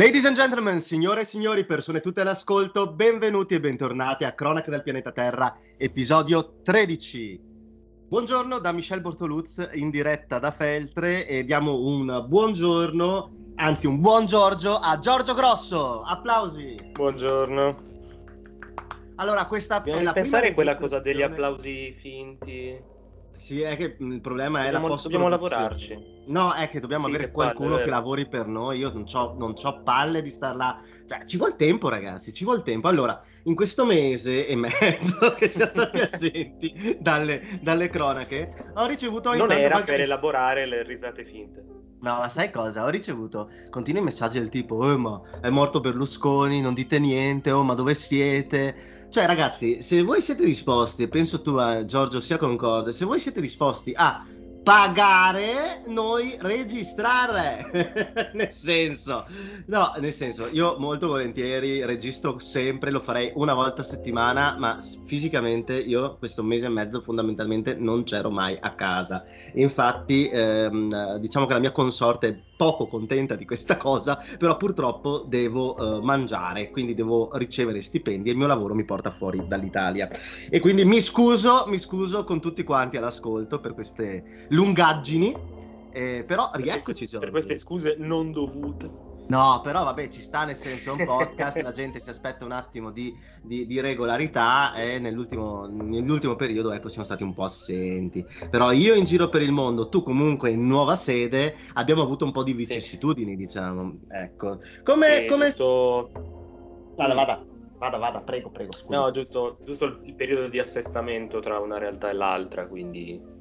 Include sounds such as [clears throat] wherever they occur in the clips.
Ladies and gentlemen, signore e signori, persone tutte all'ascolto, benvenuti e bentornati a Cronache del pianeta Terra, episodio 13. Buongiorno da Michel Bortoluz in diretta da Feltre e diamo un buongiorno, anzi un buon Giorgio a Giorgio Grosso. Applausi. Buongiorno. Allora, questa Dobbiamo è la pensare a quella cosa degli applausi finti. Sì, è che il problema è Dobbiamo, la dobbiamo post-produzione. lavorarci. No, è che dobbiamo Sì, avere che palle, qualcuno è che lavori per noi. Io non c'ho, non c'ho palle di star là. Cioè, ci vuole tempo, ragazzi, ci vuole tempo. Allora, in questo mese e mezzo [laughs] che siamo stati [laughs] assenti dalle, dalle cronache, ho ricevuto Non era qualche per elaborare le risate finte. No, ma sai cosa? Ho ricevuto continui messaggi del tipo: Eh, ma è morto Berlusconi, non dite niente, oh, ma dove siete? Cioè, ragazzi, se voi siete disposti, e penso tu, eh, Giorgio, sia concorde, se voi siete disposti a pagare, noi registrare. [laughs] nel senso, no, nel senso, io molto volentieri registro sempre, lo farei una volta a settimana, ma fisicamente io questo mese e mezzo fondamentalmente non c'ero mai a casa. Infatti, ehm, diciamo che la mia consorte poco contenta di questa cosa, però purtroppo devo eh, mangiare, quindi devo ricevere stipendi e il mio lavoro mi porta fuori dall'Italia. E quindi mi scuso, mi scuso con tutti quanti all'ascolto per queste lungaggini. eh, però Per rieccoci queste, per queste scuse non dovute. No, però vabbè, ci sta nel senso, un podcast, la gente si aspetta un attimo di, di- di regolarità e nell'ultimo, nell'ultimo periodo ecco, siamo stati un po' assenti. Però io in giro per il mondo, tu comunque in nuova sede, abbiamo avuto un po' di vicissitudini, diciamo. Ecco. Come... Sì, come... giusto... Vada, vada, vada, vada, prego, prego, scusa. No, giusto, giusto il il periodo di assestamento tra una realtà e l'altra, quindi...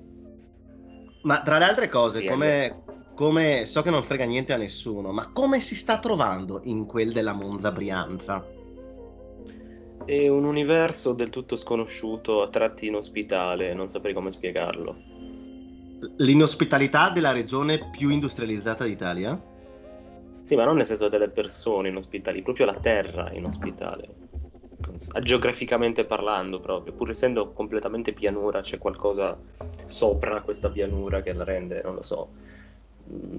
Ma tra le altre cose, Sì, come, come- so che non frega niente a nessuno, ma come si sta trovando in quel della Monza Brianza? È un universo del tutto sconosciuto, a tratti inospitale, non saprei come spiegarlo. L'inospitalità della regione più industrializzata d'Italia? Sì, ma non nel senso delle persone inospitali, proprio la terra inospitale. Geograficamente parlando, proprio, pur essendo completamente pianura, c'è qualcosa sopra questa pianura che la rende, non lo so. Mm,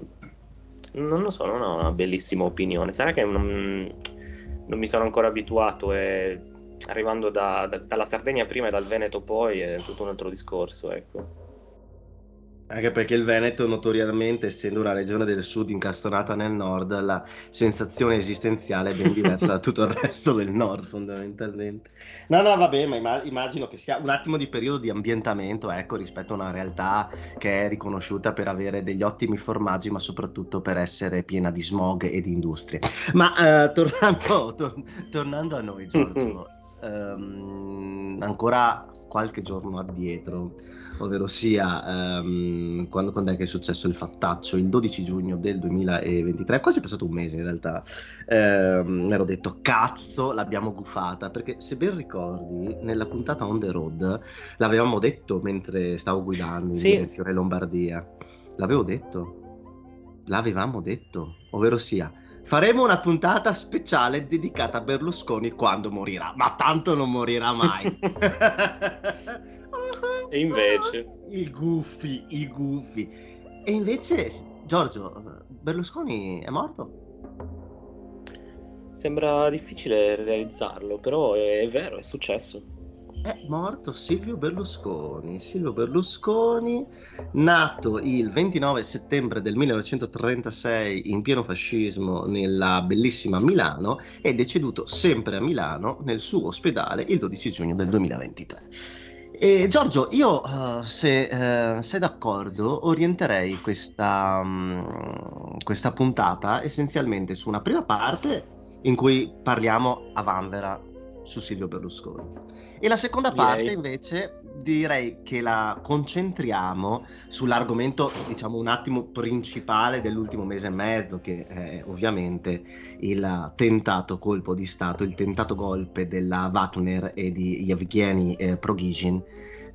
Non lo so, non ho una bellissima opinione. Sarà che non, non mi sono ancora abituato e arrivando da- da- dalla Sardegna prima e dal Veneto poi è tutto un altro discorso, ecco. Anche perché il Veneto, notoriamente, essendo una regione del sud incastonata nel nord, la sensazione esistenziale è ben diversa da tutto il [laughs] resto del nord, fondamentalmente. No, no, vabbè, ma imma- immagino che sia un attimo di periodo di ambientamento, ecco, rispetto a una realtà che è riconosciuta per avere degli ottimi formaggi, ma soprattutto per essere piena di smog e di industrie. Ma eh, tornando, tor- tornando a noi, Giorgio, [laughs] ehm, ancora qualche giorno addietro, ovvero sia ehm, quando, quando è che è successo il fattaccio, il 12 giugno del 2023, è quasi passato un mese in realtà, ehm, mi ero detto cazzo l'abbiamo gufata, perché se ben ricordi nella puntata on the road l'avevamo detto mentre stavo guidando in Sì. direzione Lombardia, l'avevo detto, l'avevamo detto, ovvero sia Faremo una puntata speciale dedicata a Berlusconi quando morirà, ma tanto non morirà mai. [laughs] E invece? I gufi, i gufi. E invece, Giorgio, Berlusconi è morto? Sembra difficile realizzarlo, però è, è vero, è successo. È morto Silvio Berlusconi. Silvio Berlusconi, nato il 29 settembre del 1936 in pieno fascismo nella bellissima Milano e deceduto sempre a Milano nel suo ospedale il 12 giugno del 2023. E Giorgio, io eh, se eh, sei d'accordo orienterei questa, mm, questa puntata essenzialmente su una prima parte in cui parliamo a vanvera su Silvio Berlusconi. E la seconda Direi. parte invece direi che la concentriamo sull'argomento, diciamo, un attimo principale dell'ultimo mese e mezzo, che è ovviamente il tentato colpo di Stato, il tentato golpe della Wagner e di Yevgeny eh, Prigozhin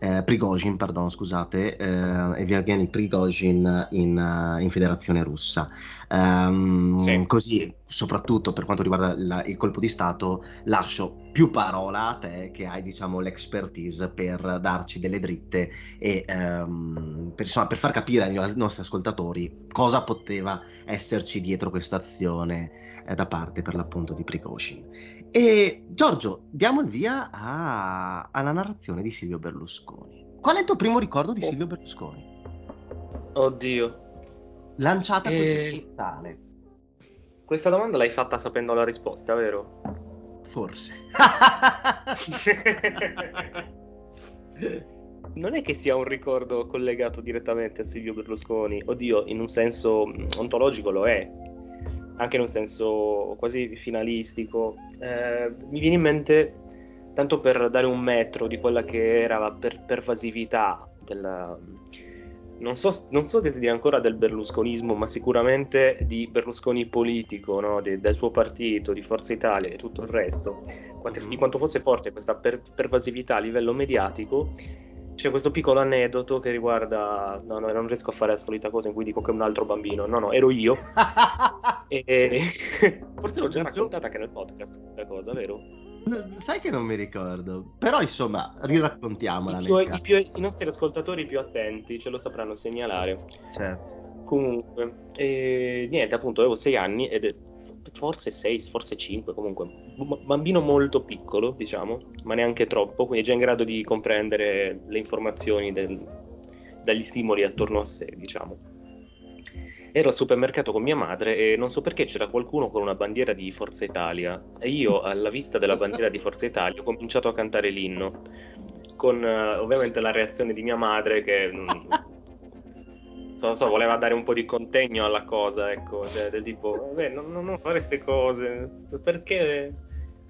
eh, Prigozhin, pardon, scusate, eh, Evgeny Prigozhin in, uh, in Federazione Russa. Um, sì. Così, soprattutto per quanto riguarda la, il colpo di Stato, lascio più parola a te che hai diciamo, l'expertise per darci delle dritte e um, per, insomma, per, far capire ai nostri ascoltatori cosa poteva esserci dietro questa azione eh, da parte per l'appunto di Prigozhin. E Giorgio, diamo il via a, alla narrazione di Silvio Berlusconi. Qual è il tuo primo ricordo di oh. Silvio Berlusconi? Oddio. Lanciata e... così Questa domanda l'hai fatta sapendo la risposta, vero? Forse. [laughs] non è che sia un ricordo collegato direttamente a Silvio Berlusconi. Oddio, in un senso mm, ontologico lo è, anche in un senso quasi finalistico. Eh, mi viene in mente, tanto per dare un metro di quella che era la per- pervasività della, non so, non so dire ancora del berlusconismo, ma sicuramente di Berlusconi politico, no? de, del suo partito, di Forza Italia e tutto il resto, quanto, di quanto fosse forte questa per, pervasività a livello mediatico c'è questo piccolo aneddoto che riguarda. No, no, non riesco a fare la solita cosa in cui dico che è un altro bambino. No, no, ero io. [laughs] e... Forse [laughs] l'ho già raccontata anche nel podcast questa cosa, vero? Sai che non mi ricordo. Però insomma, riraccontiamola. I, più, i, più, I nostri ascoltatori più attenti ce lo sapranno segnalare. Certo. Comunque, e, niente, appunto, avevo sei anni ed forse 6, forse 5, comunque un bambino molto piccolo, diciamo, ma neanche troppo, quindi già in grado di comprendere le informazioni del, dagli stimoli attorno a sé, diciamo. Ero al supermercato con mia madre e non so perché c'era qualcuno con una bandiera di Forza Italia e io alla vista della bandiera di Forza Italia ho cominciato a cantare l'inno con uh, ovviamente la reazione di mia madre che non so, voleva dare un po' di contegno alla cosa, ecco, cioè, del tipo, vabbè, non, non fare queste cose, perché?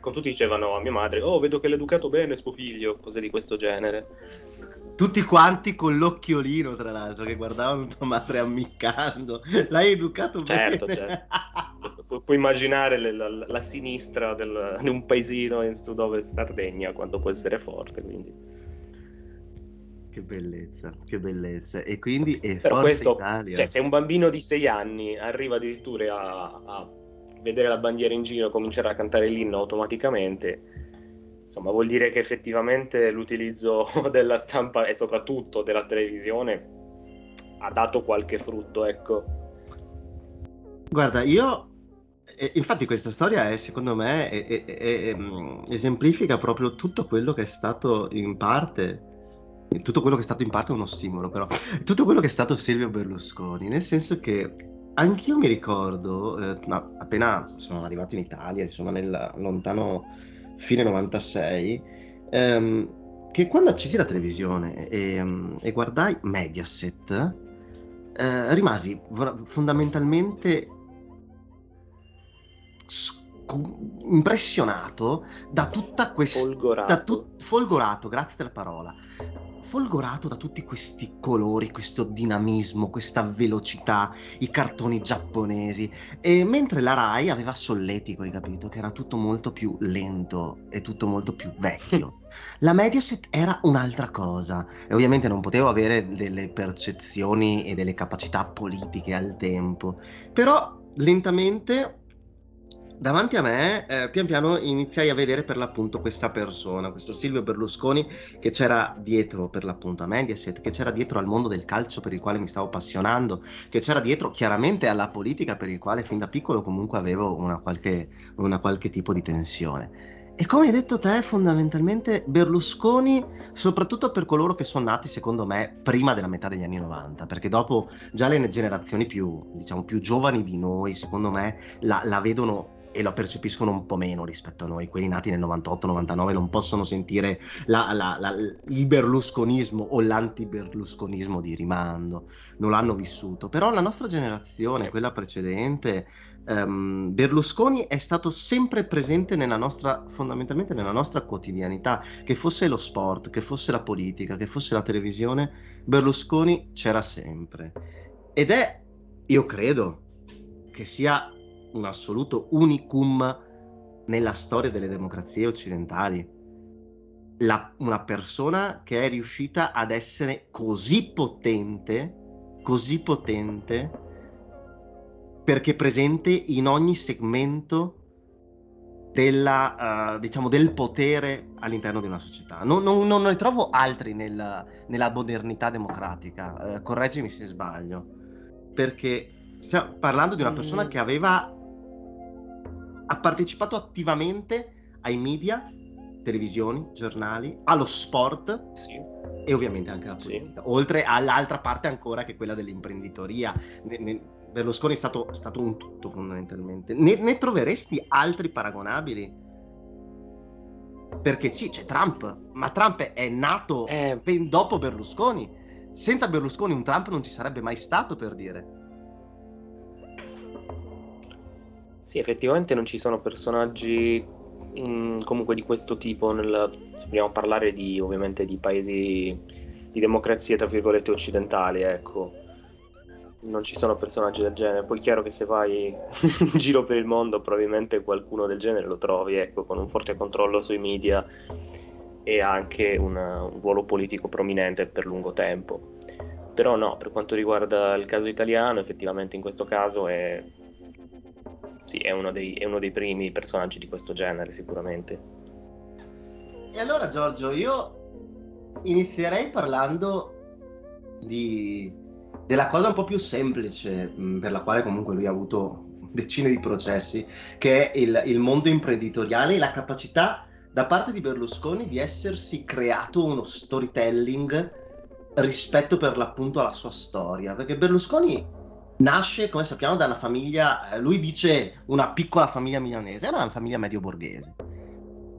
Con tutti dicevano a mia madre, oh, vedo che l'ha educato bene suo figlio, cose di questo genere. Tutti quanti con l'occhiolino, tra l'altro, che guardavano tua madre ammiccando. L'hai educato certo, bene. Certo, Pu- puoi immaginare le, la, la, sinistra del, di un paesino in sud-ovest Sardegna quanto può essere forte, quindi... Che bellezza, che bellezza. E quindi è Però questo, cioè, se un bambino di sei anni arriva addirittura a, a vedere la bandiera in giro e cominciare a cantare l'inno automaticamente, insomma, vuol dire che effettivamente l'utilizzo [laughs] della stampa e soprattutto della televisione ha dato qualche frutto, ecco. Guarda, io infatti questa storia è, secondo me, è, è, mm, esemplifica proprio tutto quello che è stato in parte tutto quello che è stato in parte è uno stimolo, però tutto quello che è stato Silvio Berlusconi, nel senso che anch'io mi ricordo, eh, appena sono arrivato in Italia, insomma nel lontano fine 96, ehm, che quando accesi la televisione e, e guardai Mediaset, eh, rimasi fondamentalmente impressionato da tutta questa folgorato. Tu, folgorato grazie della parola folgorato da tutti questi colori, questo dinamismo, questa velocità, i cartoni giapponesi. E mentre la Rai aveva Solletico, hai capito? Che era tutto molto più lento e tutto molto più vecchio. La Mediaset era un'altra cosa e ovviamente non potevo avere delle percezioni e delle capacità politiche al tempo, però lentamente davanti a me, eh, pian piano iniziai a vedere per l'appunto questa persona, questo Silvio Berlusconi che c'era dietro per l'appunto a Mediaset, che c'era dietro al mondo del calcio per il quale mi stavo appassionando, che c'era dietro chiaramente alla politica per il quale fin da piccolo comunque avevo una qualche, una qualche tipo di tensione. E come hai detto te, fondamentalmente Berlusconi, soprattutto per coloro che sono nati, secondo me, prima della metà degli anni 90, perché dopo già le generazioni più, diciamo, più giovani di noi, secondo me, la, la vedono e lo percepiscono un po' meno rispetto a noi. Quelli nati nel 98-99 non possono sentire la, la, la, il berlusconismo o l'anti-berlusconismo di rimando, non l'hanno vissuto. Però la nostra generazione, quella precedente, um, Berlusconi è stato sempre presente nella nostra, fondamentalmente nella nostra quotidianità, che fosse lo sport, che fosse la politica, che fosse la televisione, Berlusconi c'era sempre. Ed è, io credo, che sia un assoluto unicum nella storia delle democrazie occidentali. la, una persona che è riuscita ad essere così potente, così potente, perché presente in ogni segmento della, uh, diciamo, del potere all'interno di una società. Non, non, non ne trovo altri nel, nella modernità democratica, uh, correggimi se sbaglio, perché stiamo parlando di una persona mm. che aveva ha partecipato attivamente ai media televisioni, giornali, allo sport sì. e ovviamente anche alla politica, sì. oltre all'altra parte ancora che è quella dell'imprenditoria. Ne, ne, Berlusconi è stato, stato, un tutto fondamentalmente. Ne, ne, troveresti altri paragonabili? Perché sì, c'è Trump, ma Trump è nato eh. ben dopo Berlusconi. Senza Berlusconi un Trump non ci sarebbe mai stato per dire. Sì, effettivamente non ci sono personaggi mh, comunque di questo tipo, nel, se vogliamo parlare di, ovviamente di paesi di democrazie tra virgolette occidentali, ecco. Non ci sono personaggi del genere. Poi è chiaro che se vai [laughs] in giro per il mondo, probabilmente qualcuno del genere lo trovi, ecco, con un forte controllo sui media e anche una, un ruolo politico prominente per lungo tempo. Però no, per quanto riguarda il caso italiano, effettivamente in questo caso è sì, è uno, dei, è uno dei primi personaggi di questo genere, sicuramente. E allora, Giorgio, io inizierei parlando di, della cosa un po' più semplice, mm, per la quale comunque lui ha avuto decine di processi, che è il, il mondo imprenditoriale e la capacità da parte di Berlusconi di essersi creato uno storytelling rispetto per l'appunto alla sua storia. Perché Berlusconi nasce, come sappiamo, da una famiglia, eh, lui dice una piccola famiglia milanese, era una famiglia medio borghese.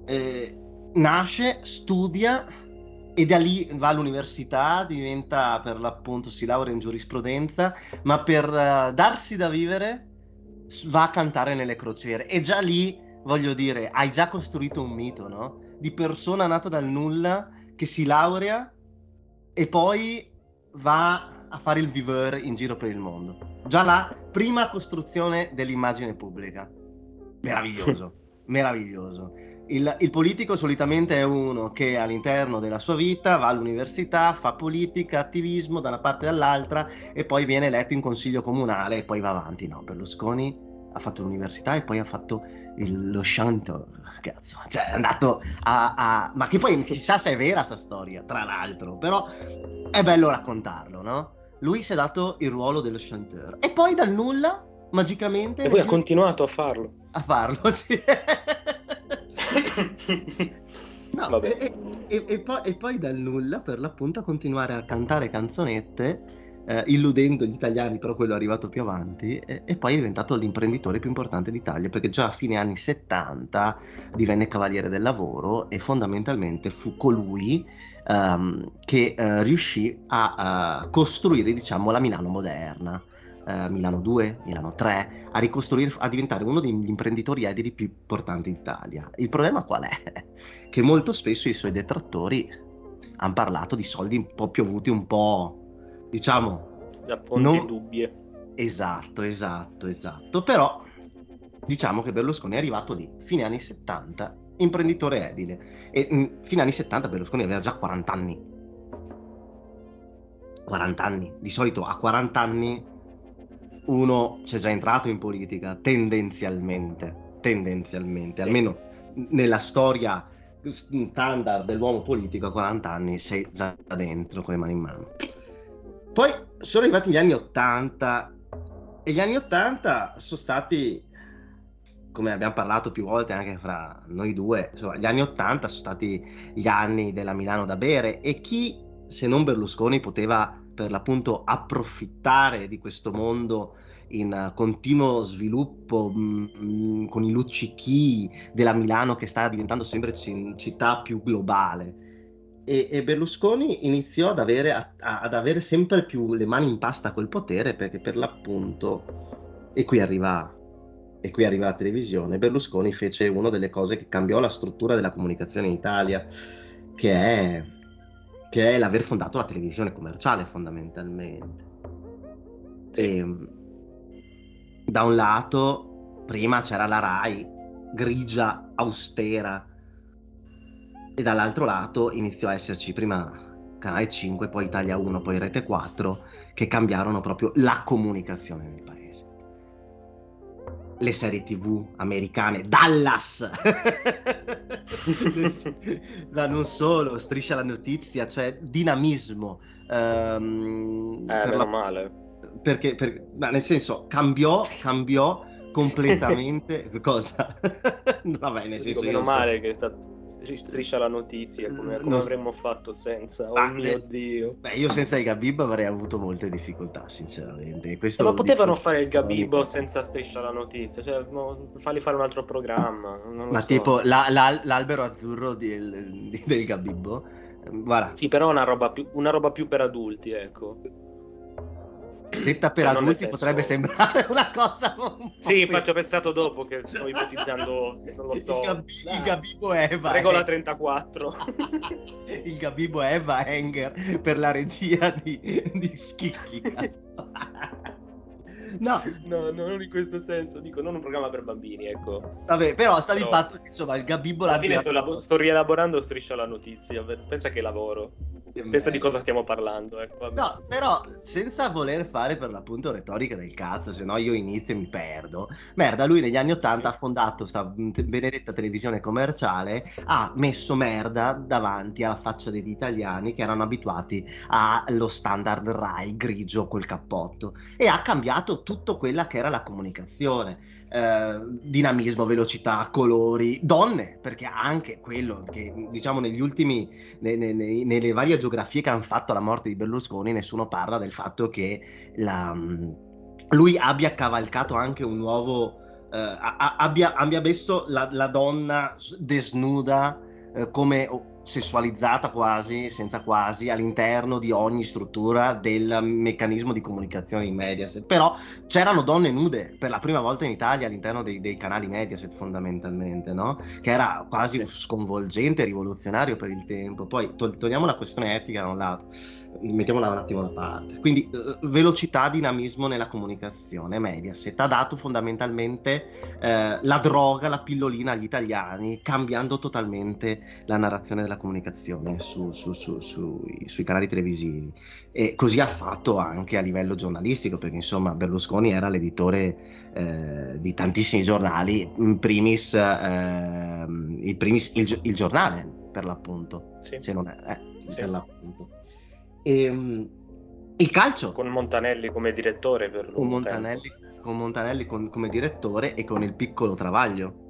Eh, nasce, studia e da lì va all'università, diventa per l'appunto, si laurea in giurisprudenza, ma per uh, darsi da vivere va a cantare nelle crociere. E già lì, voglio dire, hai già costruito un mito, no? Di persona nata dal nulla che si laurea e poi va a fare il viveur in giro per il mondo. Già la prima costruzione dell'immagine pubblica. Meraviglioso, meraviglioso. Il, il, politico solitamente è uno che all'interno della sua vita va all'università, fa politica, attivismo da una parte e dall'altra e poi viene eletto in consiglio comunale e poi va avanti. No, Berlusconi ha fatto l'università e poi ha fatto il, lo chanteur, cazzo, cioè è andato a, a... ma che poi chissà se è vera questa storia, tra l'altro, però è bello raccontarlo, no? Lui si è dato il ruolo dello chanteur. E poi dal nulla, magicamente... E poi ha continuato a farlo. A farlo, [laughs] sì. no, [laughs] e, e, e, poi, e, poi, dal nulla, per l'appunto, a continuare a cantare canzonette. Eh, illudendo gli italiani, però quello è arrivato più avanti, e, poi è diventato l'imprenditore più importante d'Italia, perché già a fine anni 70 divenne cavaliere del lavoro e fondamentalmente fu colui um, che uh, riuscì a uh, costruire diciamo, la Milano moderna. Uh, Milano 2, Milano 3, a ricostruire, a diventare uno degli imprenditori edili più importanti d'Italia. Il problema qual è? [laughs] Che molto spesso i suoi detrattori hanno parlato di soldi un po' piovuti, un po' diciamo... Da fonti non... dubbie. Esatto, esatto, esatto. Però diciamo che Berlusconi è arrivato lì, fine anni 70, imprenditore edile. E mh, mm, fino agli anni 70 Berlusconi aveva già 40 anni. 40 anni. Di solito a 40 anni uno c'è già entrato in politica, tendenzialmente. Tendenzialmente, sì. almeno nella storia standard dell'uomo politico a 40 anni sei già dentro con le mani in mano. Poi sono arrivati gli anni 80 e gli anni 80 sono stati come abbiamo parlato più volte anche fra noi due, insomma, gli anni Ottanta sono stati gli anni della Milano da bere e chi, se non Berlusconi, poteva per l'appunto approfittare di questo mondo in continuo sviluppo mh, mm, con i luccichi della Milano che sta diventando sempre c- città più globale. E, e Berlusconi iniziò ad avere, a, a, ad avere sempre più le mani in pasta col potere perché per l'appunto, e qui arriva e qui arriva la televisione, Berlusconi fece una delle cose che cambiò la struttura della comunicazione in Italia, che è, che è l'aver fondato la televisione commerciale fondamentalmente. E, da un lato, prima c'era la RAI, grigia, austera, e dall'altro lato iniziò a esserci prima Canale 5, poi Italia 1, poi Rete 4, che cambiarono proprio la comunicazione nel paese. Le serie tv americane, Dallas! [laughs] Ma non solo, striscia la notizia, cioè dinamismo. Um, eh, per la... male. Perché, per... Ma nel senso, cambiò, cambiò completamente [laughs] cosa? [laughs] Vabbè, nel senso, meno male so. che è stato striscia la notizia, come, come avremmo fatto senza? Oh mio Dio. Beh, io senza i Gabib avrei avuto molte difficoltà, sinceramente. Questo ma potevano fare il Gabibbo senza striscia la notizia, cioè no, fargli fare un altro programma. ma so. tipo la, la, l'albero azzurro del, del Gabibbo? Guarda. Sì, però una roba, più, una roba più per adulti, ecco detta per cioè, adulti potrebbe sembrare una cosa un sì infatti ho pensato dopo che sto ipotizzando non lo so il, Gab- il Gabibo Eva regola 34 [laughs] il Gabibo Eva Enger per la regia di, di Schicchi No. no, non in questo senso, dico non un programma per bambini, ecco. Vabbè, però sta però... di fatto che insomma il Gabibbo Alla fine sto, labo- sto rielaborando Striscia la notizia, pensa che lavoro. Pensa di cosa stiamo parlando. Ecco, no, però senza voler fare per l'appunto retorica del cazzo, se no io inizio e mi perdo. Merda, lui negli anni Ottanta ha fondato questa benedetta televisione commerciale, ha messo merda davanti alla faccia degli italiani che erano abituati allo standard Rai grigio col cappotto e ha cambiato tutto quella che era la comunicazione. Eh, dinamismo, velocità, colori, donne, perché anche quello che diciamo negli ultimi, ne, ne, ne, nelle varie geografie che hanno fatto la morte di Berlusconi, nessuno parla del fatto che la, mm, lui abbia cavalcato anche un nuovo, eh, abbia, abbia, messo la, la donna desnuda eh, come sessualizzata quasi, senza quasi, all'interno di ogni struttura del meccanismo di comunicazione di Mediaset. Però c'erano donne nude per la prima volta in Italia all'interno dei, dei canali Mediaset fondamentalmente, no? Che era quasi sconvolgente, rivoluzionario per il tempo. Poi to- togliamo la questione etica da un lato mettiamola un attimo da parte. Quindi eh, velocità, dinamismo nella comunicazione. Mediaset ha dato fondamentalmente eh, la droga, la pillolina agli italiani, cambiando totalmente la narrazione della comunicazione su, su, su, sui, sui, canali televisivi. E così ha fatto anche a livello giornalistico, perché insomma Berlusconi era l'editore eh, di tantissimi giornali, in primis, eh, il, primis il, il, giornale per l'appunto, sì. se non è, eh, sì. per l'appunto. E, ehm, il calcio. Con Montanelli come direttore per con Montanelli, con Montanelli con, come direttore e con il piccolo Travaglio.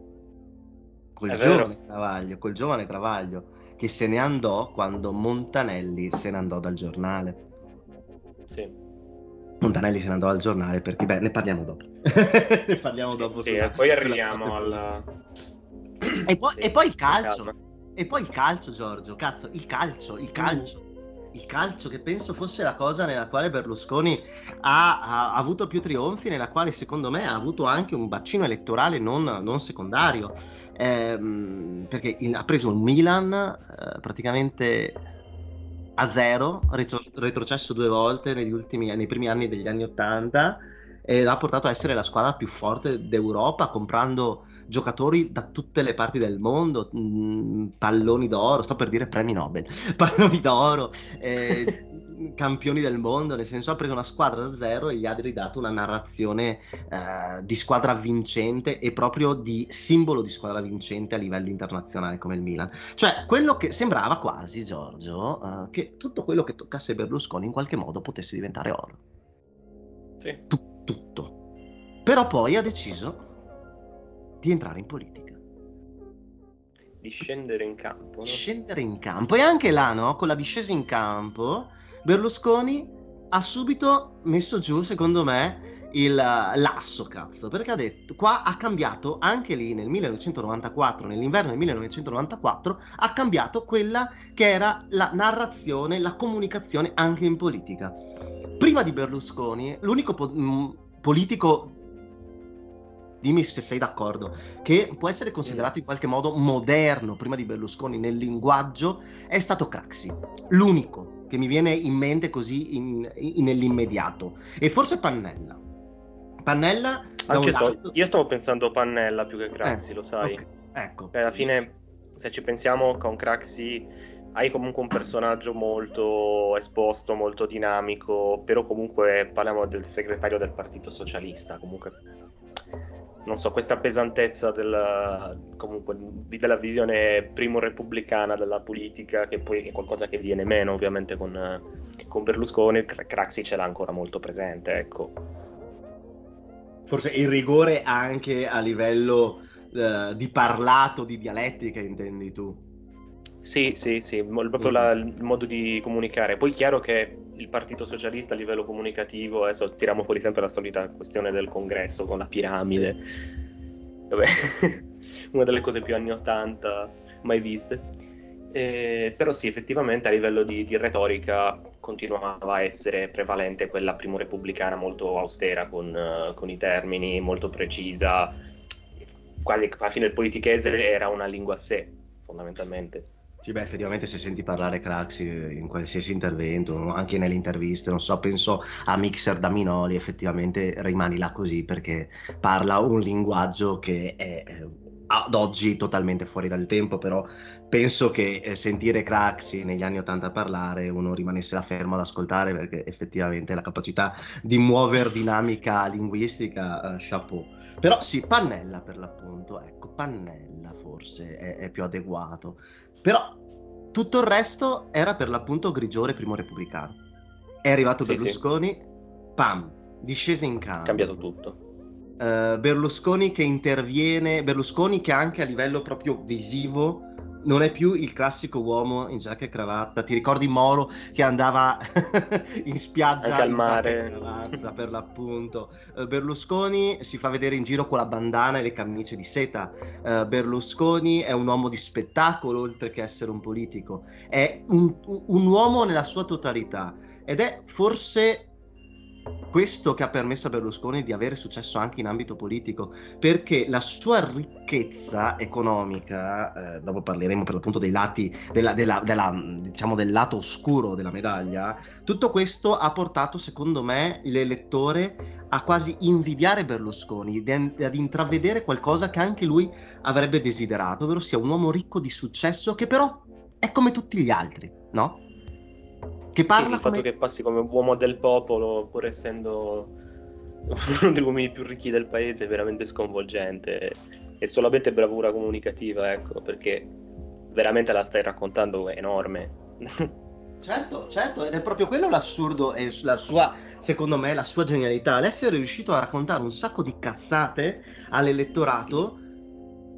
Col giovane Travaglio, col giovane Travaglio che se ne andò quando Montanelli se ne andò dal giornale. Sì. Montanelli se ne andò dal giornale perché, beh, ne parliamo dopo. [laughs] ne parliamo sì, dopo. Sì, sulla, poi arriviamo alla... E poi, sì, e poi il calcio. E poi il calcio, Giorgio. Cazzo, il calcio, il calcio. Mm il calcio, che penso fosse la cosa nella quale Berlusconi ha, ha, avuto più trionfi, nella quale secondo me ha avuto anche un bacino elettorale non, non secondario, ehm, perché ha preso il Milan eh, praticamente a zero, retro, retrocesso due volte ultimi, nei primi anni degli anni Ottanta e l'ha portato a essere la squadra più forte d'Europa, comprando giocatori da tutte le parti del mondo, mh, mm, palloni d'oro, sto per dire premi Nobel, [laughs] palloni d'oro, eh, [laughs] campioni del mondo, nel senso ha preso una squadra da zero e gli ha ridato una narrazione eh, di squadra vincente e proprio di simbolo di squadra vincente a livello internazionale come il Milan. Cioè, quello che sembrava quasi, Giorgio, eh, che tutto quello che toccasse Berlusconi in qualche modo potesse diventare oro. Sì. Tu- tutto. Però poi ha deciso di entrare in politica. Di scendere in campo. No? Scendere in campo. E anche là, no? Con la discesa in campo, Berlusconi ha subito messo giù, secondo me, il, l'asso, cazzo, perché ha detto, qua ha cambiato, anche lì nel 1994, nell'inverno del 1994, ha cambiato quella che era la narrazione, la comunicazione anche in politica. Prima di Berlusconi, l'unico po- mh, politico dimmi se sei d'accordo, che può essere considerato in qualche modo moderno prima di Berlusconi nel linguaggio, è stato Craxi, l'unico che mi viene in mente così in, in, nell'immediato, e forse Pannella. Pannella... Anche sto, lato... Io stavo pensando Pannella più che Craxi, eh, lo sai. Okay, ecco. Beh, alla fine se ci pensiamo con Craxi hai comunque un personaggio molto esposto, molto dinamico, però comunque parliamo del segretario del Partito Socialista, comunque non so, questa pesantezza della, comunque, della visione primo repubblicana della politica, che poi è qualcosa che viene meno ovviamente con, con Berlusconi, Craxi ce l'ha ancora molto presente, ecco. Forse il rigore anche a livello uh, di parlato, di dialettica, intendi tu? Sì, sì, sì, proprio mm. la, il modo di comunicare. Poi è chiaro che il Partito Socialista a livello comunicativo, adesso tiriamo fuori sempre la solita questione del congresso con la piramide, Vabbè, [laughs] una delle cose più anni 80 mai viste. Eh, però sì, effettivamente a livello di, di, retorica continuava a essere prevalente quella primo repubblicana molto austera con, uh, con i termini, molto precisa, quasi alla fine il politichese era una lingua a sé, fondamentalmente. Sì, beh, effettivamente se senti parlare Craxi in qualsiasi intervento, anche nelle interviste, non so, penso a Mixer da Minoli, effettivamente rimani là così perché parla un linguaggio che è ad oggi totalmente fuori dal tempo, però penso che eh, sentire Craxi negli anni Ottanta parlare uno rimanesse là fermo ad ascoltare perché effettivamente la capacità di muovere dinamica linguistica, uh, chapeau. Però sì, Pannella per l'appunto, ecco, Pannella forse è, è più adeguato. Però tutto il resto era per l'appunto grigiore primo repubblicano. È arrivato sì, Berlusconi, sì. pam, discese in campo. Cambiato tutto. Uh, Berlusconi che interviene, Berlusconi che anche a livello proprio visivo non è più il classico uomo in giacca e cravatta. Ti ricordi Moro che andava [laughs] in spiaggia Anche al mare. Cravatta, per l'appunto. Uh, Berlusconi si fa vedere in giro con la bandana e le camicie di seta. Uh, Berlusconi è un uomo di spettacolo oltre che essere un politico. È un, un uomo nella sua totalità ed è forse questo che ha permesso a Berlusconi di avere successo anche in ambito politico, perché la sua ricchezza economica, eh, dopo parleremo per l'appunto dei lati, della, della, della, diciamo del lato oscuro della medaglia, tutto questo ha portato secondo me l'elettore a quasi invidiare Berlusconi, ad intravedere qualcosa che anche lui avrebbe desiderato, ovvero sia un uomo ricco di successo che però è come tutti gli altri, no? Che parla sì, il come... fatto che passi come uomo del popolo, pur essendo [laughs] uno degli uomini più ricchi del paese, è veramente sconvolgente. È solamente bravura comunicativa, ecco, perché veramente la stai raccontando enorme. [laughs] Certo, certo, ed è proprio quello l'assurdo e la sua, secondo me, la sua genialità, l'essere riuscito a raccontare un sacco di cazzate all'elettorato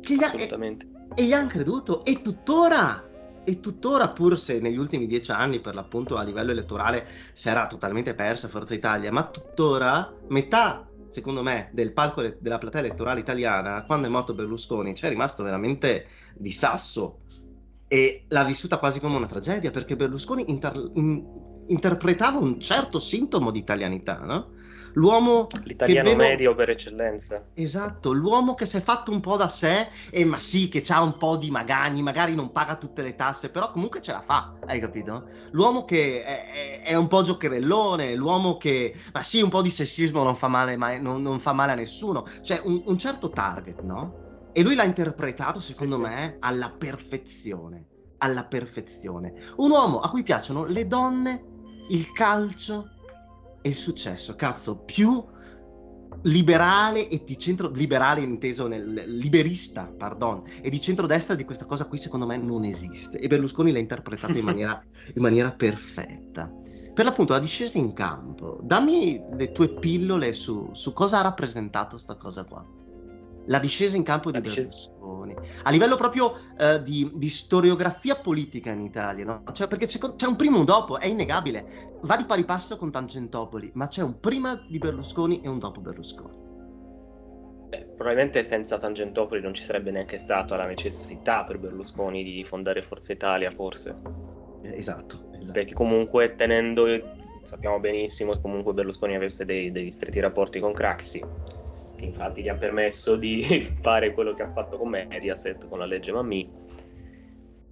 che gli ha, e, e gli hanno creduto e tuttora e tuttora, pur se negli ultimi dieci anni, per l'appunto a livello elettorale, si era totalmente persa Forza Italia, ma tuttora metà, secondo me, del palco le- della platea elettorale italiana, quando è morto Berlusconi, c'è rimasto veramente di sasso e l'ha vissuta quasi come una tragedia perché Berlusconi inter- in- interpretava un certo sintomo di italianità, no? L'uomo L'italiano meno... medio per eccellenza. Esatto, l'uomo che si è fatto un po' da sé e ma sì, che ha un po' di magagni, magari non paga tutte le tasse, però comunque ce la fa, hai capito? L'uomo che è, è un po' giocherellone, l'uomo che, ma sì, un po' di sessismo non fa male, ma non, non fa male a nessuno, cioè un, un, certo target, no? E lui l'ha interpretato, secondo sì, me, sì. alla perfezione, alla perfezione. Un uomo a cui piacciono le donne, il calcio, il successo, cazzo, più liberale e di centro liberale inteso nel liberista, pardon, e di centrodestra di questa cosa qui secondo me non esiste. E Berlusconi l'ha interpretata in [laughs] maniera, in maniera perfetta. Per l'appunto la discesa in campo, dammi le tue pillole su, su cosa ha rappresentato sta cosa qua la discesa in campo di discesa... Berlusconi, a livello proprio uh, di, di, storiografia politica in Italia, no? cioè, perché c'è, c'è, un prima e un dopo, è innegabile, va di pari passo con Tangentopoli, ma c'è un prima di Berlusconi e un dopo Berlusconi. Beh, probabilmente senza Tangentopoli non ci sarebbe neanche stata la necessità per Berlusconi di fondare Forza Italia, forse. Eh, esatto, esatto. Perché comunque tenendo, sappiamo benissimo che comunque Berlusconi avesse dei, dei stretti rapporti con Craxi, infatti gli ha permesso di [laughs] fare quello che ha fatto con Mediaset, con la legge Mammì.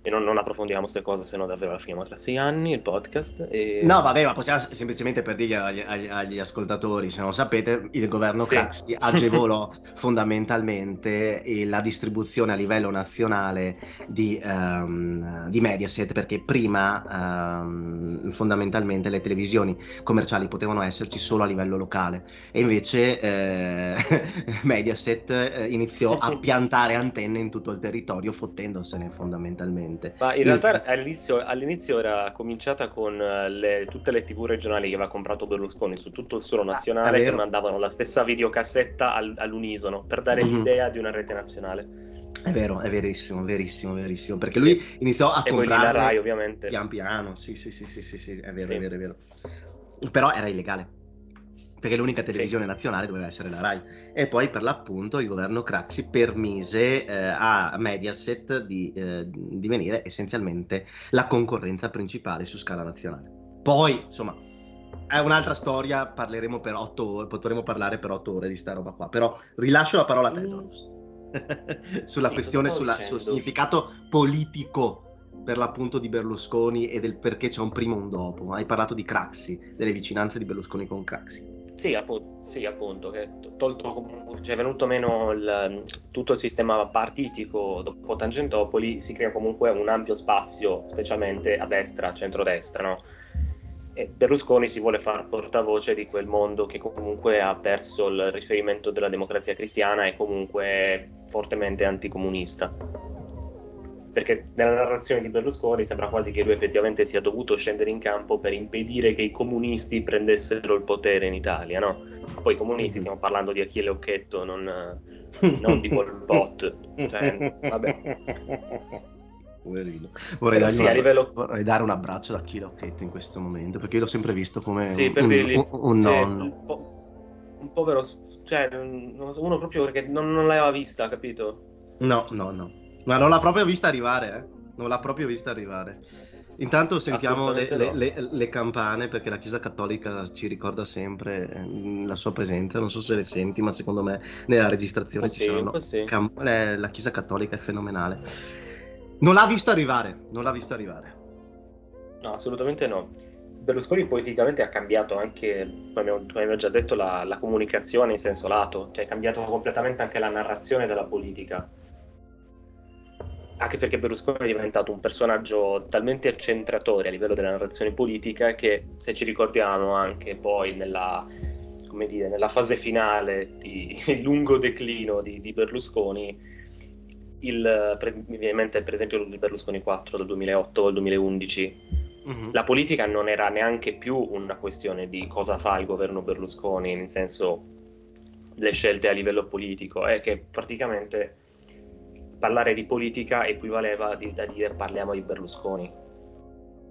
E non, non approfondiamo queste cose, se no davvero la finiamo tra sei anni il podcast. E... No, vabbè, ma possiamo semplicemente per dire agli, agli, agli ascoltatori, se non sapete, il governo sì. Craxi [laughs] agevolò fondamentalmente la distribuzione a livello nazionale di, um, di Mediaset, perché prima um, fondamentalmente le televisioni commerciali potevano esserci solo a livello locale e invece eh, [laughs] Mediaset eh, iniziò a [laughs] piantare antenne in tutto il territorio fottendosene fondamentalmente assolutamente. Ma in realtà all'inizio, all'inizio era cominciata con eh, le, tutte le tv regionali che aveva comprato Berlusconi su tutto il suolo ah, nazionale ah, che mandavano la stessa videocassetta al, all'unisono per dare mm-hmm. l'idea di una rete nazionale. È vero, è verissimo, verissimo, verissimo. Perché lui sì. iniziò a e comprare Rai, ovviamente. pian piano. Sì, sì, sì, sì, sì, sì, è vero, sì. è vero, è vero. Però era illegale perché l'unica televisione sì. nazionale doveva essere la RAI. E poi per l'appunto il governo Craxi permise eh, a Mediaset di eh, divenire essenzialmente la concorrenza principale su scala nazionale. Poi, insomma, è un'altra storia, parleremo per otto ore, potremo parlare per otto ore di sta roba qua, però rilascio la parola a te, Giorgio. [laughs] sulla sì, questione, sulla, sul significato politico per l'appunto di Berlusconi e del perché c'è un prima e un dopo. Hai parlato di Craxi, delle vicinanze di Berlusconi con Craxi. Sì, appunto, sì, appunto che tolto, cioè venuto meno il, tutto il sistema partitico dopo Tangentopoli, si crea comunque un ampio spazio, specialmente a destra, centrodestra, no? E Berlusconi si vuole far portavoce di quel mondo che comunque ha perso il riferimento della democrazia cristiana e comunque fortemente anticomunista perché nella narrazione di Berlusconi sembra quasi che lui effettivamente sia dovuto scendere in campo per impedire che i comunisti prendessero il potere in Italia, no? Poi i comunisti, stiamo parlando di Achille Occhetto, non, non di Pol Pot, cioè, vabbè. Poverino. Vorrei, dargli sì, una, livello... vorrei dare un abbraccio da Achille Occhetto in questo momento, perché io l'ho sempre visto come sì, un, dirgli, un, un, nonno. Po- un povero, cioè, uno proprio perché non, non l'aveva vista, capito? No, no, no. Ma non l'ha proprio vista arrivare, eh? Non l'ha proprio vista arrivare. Intanto sentiamo le, no. le, le, le, campane perché la Chiesa Cattolica ci ricorda sempre eh, la sua presenza. Non so se le senti, ma secondo me nella registrazione ci sono. Sì. Cam- la Chiesa Cattolica è fenomenale. Non l'ha visto arrivare, non l'ha visto arrivare. No, assolutamente no. Berlusconi politicamente ha cambiato anche, come abbiamo già detto, la, la comunicazione in senso lato, cioè ha cambiato completamente anche la narrazione della politica anche perché Berlusconi è diventato un personaggio talmente accentratore a livello della narrazione politica che se ci ricordiamo anche poi nella, dire, nella fase finale di [laughs] lungo declino di, di Berlusconi il, per, mi viene in mente per esempio il Berlusconi 4 del 2008 o il 2011 mm-hmm. la politica non era neanche più una questione di cosa fa il governo Berlusconi nel senso le scelte a livello politico è che praticamente parlare di politica equivaleva di, a dire parliamo di Berlusconi.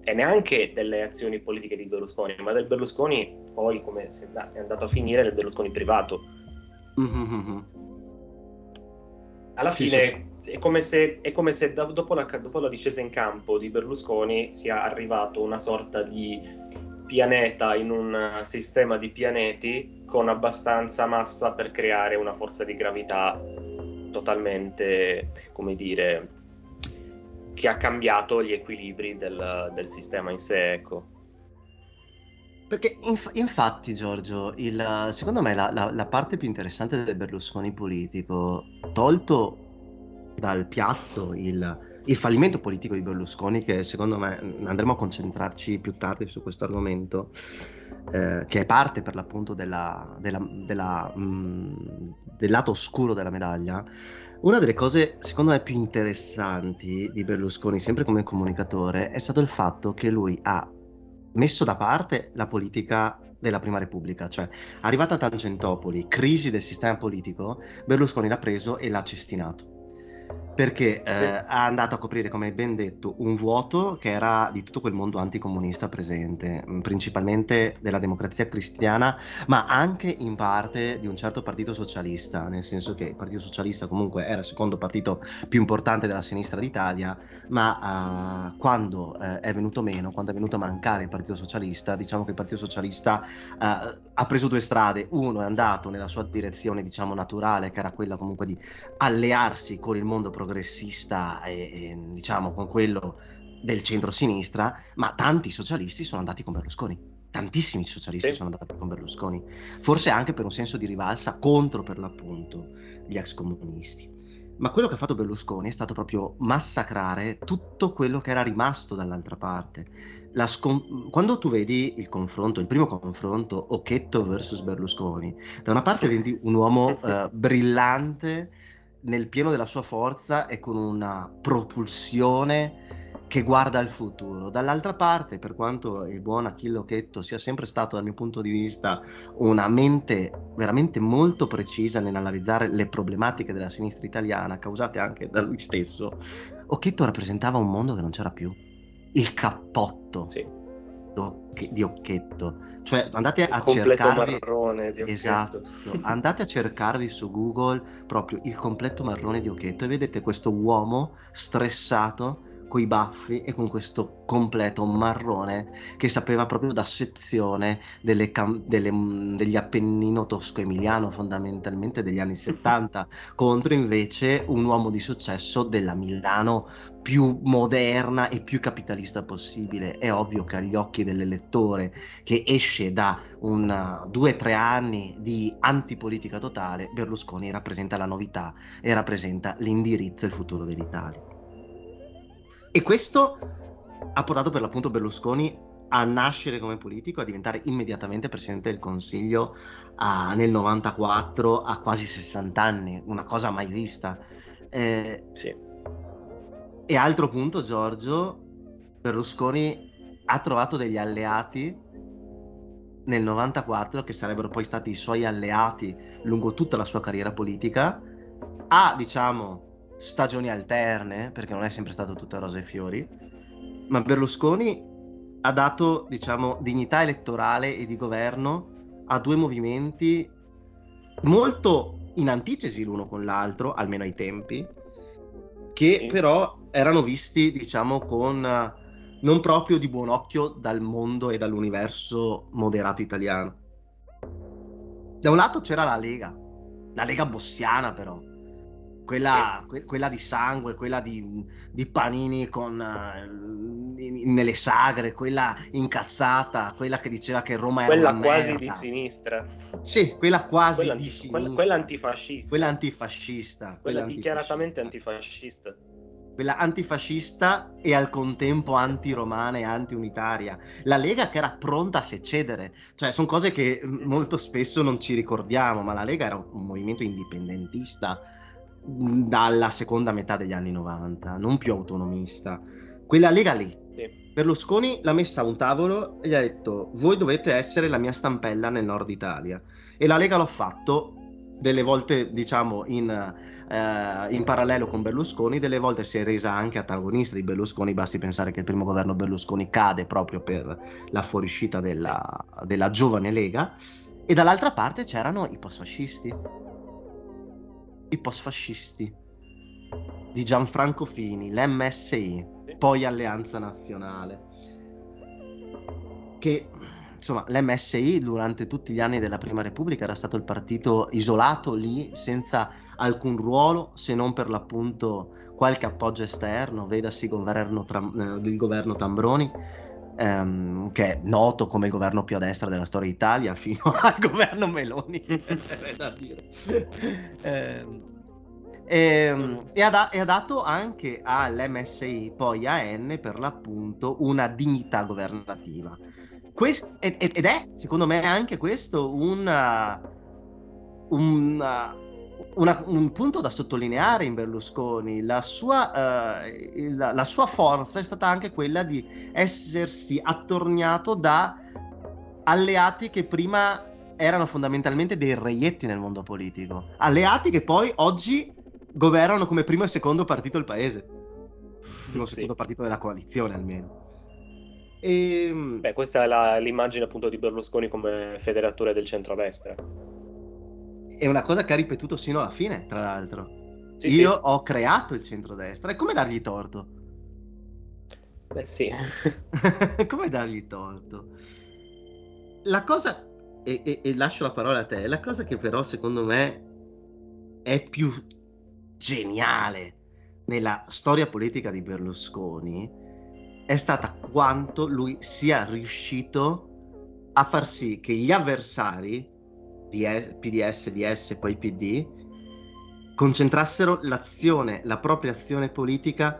E neanche delle azioni politiche di Berlusconi, ma del Berlusconi poi come è andato a finire nel Berlusconi privato. Mm-hmm. Alla fine sì. è come se, è come se dopo, la, dopo la discesa in campo di Berlusconi sia arrivato una sorta di pianeta in un sistema di pianeti con abbastanza massa per creare una forza di gravità totalmente, come dire, che ha cambiato gli equilibri del, del sistema in sé, ecco. Perché inf- infatti, Giorgio, il, secondo me la, la, la, parte più interessante del Berlusconi politico, tolto dal piatto il, il, fallimento politico di Berlusconi, che secondo me andremo a concentrarci più tardi su questo argomento, eh, che è parte per l'appunto della, della, della, mh, mm, del lato oscuro della medaglia, una delle cose secondo me più interessanti di Berlusconi, sempre come comunicatore, è stato il fatto che lui ha messo da parte la politica della Prima Repubblica, cioè arrivata a Tangentopoli, crisi del sistema politico, Berlusconi l'ha preso e l'ha cestinato perché sì. eh, ha andato a coprire, come ben detto, un vuoto che era di tutto quel mondo anticomunista presente, mm, principalmente della democrazia cristiana, ma anche in parte di un certo partito socialista, nel senso che il Partito Socialista comunque era il secondo partito più importante della sinistra d'Italia, ma uh, quando uh, è venuto meno, quando è venuto a mancare il Partito Socialista, diciamo che il Partito Socialista uh, ha preso due strade, uno è andato nella sua direzione, diciamo, naturale, che era quella comunque di allearsi con il mondo progressista, e, e diciamo con quello del centro-sinistra, ma tanti socialisti sono andati con Berlusconi. Tantissimi socialisti sì. sono andati con Berlusconi, forse anche per un senso di rivalsa contro per l'appunto gli ex comunisti. Ma quello che ha fatto Berlusconi è stato proprio massacrare tutto quello che era rimasto dall'altra parte. Scom- Quando tu vedi il confronto, il primo confronto, Occhetto versus Berlusconi, da una parte vedi un uomo uh, brillante nel pieno della sua forza e con una propulsione che guarda al futuro. Dall'altra parte, per quanto il buon Achille Occhetto sia sempre stato, dal mio punto di vista, una mente veramente molto precisa nell'analizzare le problematiche della sinistra italiana, causate anche da lui stesso, Occhetto rappresentava un mondo che non c'era più. Il cappotto. Sì di Occhetto. Cioè andate il a cercarvi marrone di Esatto, [laughs] andate a cercarvi su Google proprio il completo marrone di Occhetto e vedete questo uomo stressato coi baffi e con questo completo marrone che sapeva proprio da sezione delle cam- delle, mm, degli Appennino tosco-emiliano fondamentalmente degli anni 70 contro invece un uomo di successo della Milano più moderna e più capitalista possibile. È ovvio che agli occhi dell'elettore che esce da un due o tre anni di antipolitica totale, Berlusconi rappresenta la novità e rappresenta l'indirizzo e il futuro dell'Italia. E questo ha portato per l'appunto Berlusconi a nascere come politico, a diventare immediatamente presidente del Consiglio a, nel 94 a quasi 60 anni, una cosa mai vista. Eh, sì. E altro punto, Giorgio, Berlusconi ha trovato degli alleati nel 94 che sarebbero poi stati i suoi alleati lungo tutta la sua carriera politica. Ha, diciamo, stagioni alterne, perché non è sempre stato tutto rose e fiori, ma Berlusconi ha dato, diciamo, dignità elettorale e di governo a due movimenti molto in antitesi l'uno con l'altro, almeno ai tempi, che sì. però erano visti, diciamo, con non proprio di buon occhio dal mondo e dall'universo moderato italiano. Da un lato c'era la Lega, la Lega bossiana però, quella, que- quella, di sangue, quella di, di panini con, uh, nelle sagre, quella incazzata, quella che diceva che Roma era quella una quasi merda. di sinistra. Sì, quella quasi quella, di sinistra. Quella, quella antifascista. Quella antifascista. Quella, quella dichiaratamente antifascista. Quella antifascista e al contempo anti-romana e anti-unitaria. La Lega che era pronta a secedere. Cioè, sono cose che molto spesso non ci ricordiamo, ma la Lega era un movimento indipendentista dalla seconda metà degli anni 90, non più autonomista. Quella Lega lì. Sì. Berlusconi l'ha messa a un tavolo e gli ha detto: Voi dovete essere la mia stampella nel nord Italia. E la Lega l'ha fatto delle volte, diciamo, in, eh, in, parallelo con Berlusconi, delle volte si è resa anche antagonista di Berlusconi. Basti pensare che il primo governo Berlusconi cade proprio per la fuoriuscita della, della giovane Lega. E dall'altra parte c'erano i post-fascisti i post-fascisti di Gianfranco Fini, l'MSI, poi Alleanza Nazionale. Che insomma, l'MSI durante tutti gli anni della Prima Repubblica era stato il partito isolato lì, senza alcun ruolo, se non per l'appunto qualche appoggio esterno, vedasi governo Tram- eh, il governo Tambroni, ehm, che è noto come il governo più a destra della storia d'Italia, [laughs] fino al governo Meloni, [laughs] da dire. eh, e, e, ha da- e, dato anche all'MSI, poi a N per l'appunto, una dignità governativa. Quest- ed, ed, è, secondo me, anche questo una, una, una, un punto da sottolineare in Berlusconi. La sua, uh, la, la sua forza è stata anche quella di essersi attorniato da alleati che prima erano fondamentalmente dei reietti nel mondo politico. Alleati che poi oggi governano come primo e secondo partito il paese. Primo e sì. secondo partito della coalizione almeno. E... Ehm, Beh, questa è la, l'immagine appunto di Berlusconi come federatore del centro-destra. È una cosa che ha ripetuto sino alla fine, tra l'altro. Sì, Io sì. ho creato il centro-destra. E come dargli torto? Beh, sì. [laughs] come dargli torto? La cosa, e, e, e lascio la parola a te, la cosa che però secondo me è più geniale nella storia politica di Berlusconi è stata quanto lui sia riuscito a far sì che gli avversari di PDS, DS e poi PD concentrassero l'azione, la propria azione politica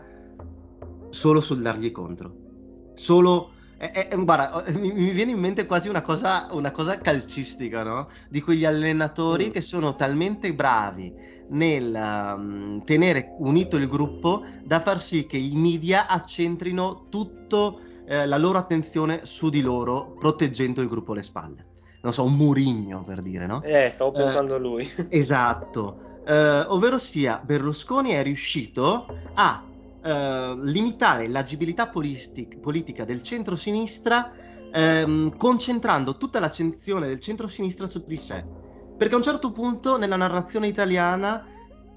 solo sul dargli contro. Solo è, è, guarda, mi, mi, viene in mente quasi una cosa, una cosa calcistica, no? Di quegli allenatori mm. che sono talmente bravi nel um, tenere unito il gruppo da far sì che i media accentrino tutta eh, la loro attenzione su di loro, proteggendo il gruppo alle spalle. Non so, un murigno per dire, no? Eh, stavo pensando eh, a lui. esatto. Uh, ovvero sia, Berlusconi è riuscito a uh, limitare l'agibilità politic- politica del centro-sinistra um, concentrando tutta l'attenzione del centro-sinistra su di sé. Perché a un certo punto nella narrazione italiana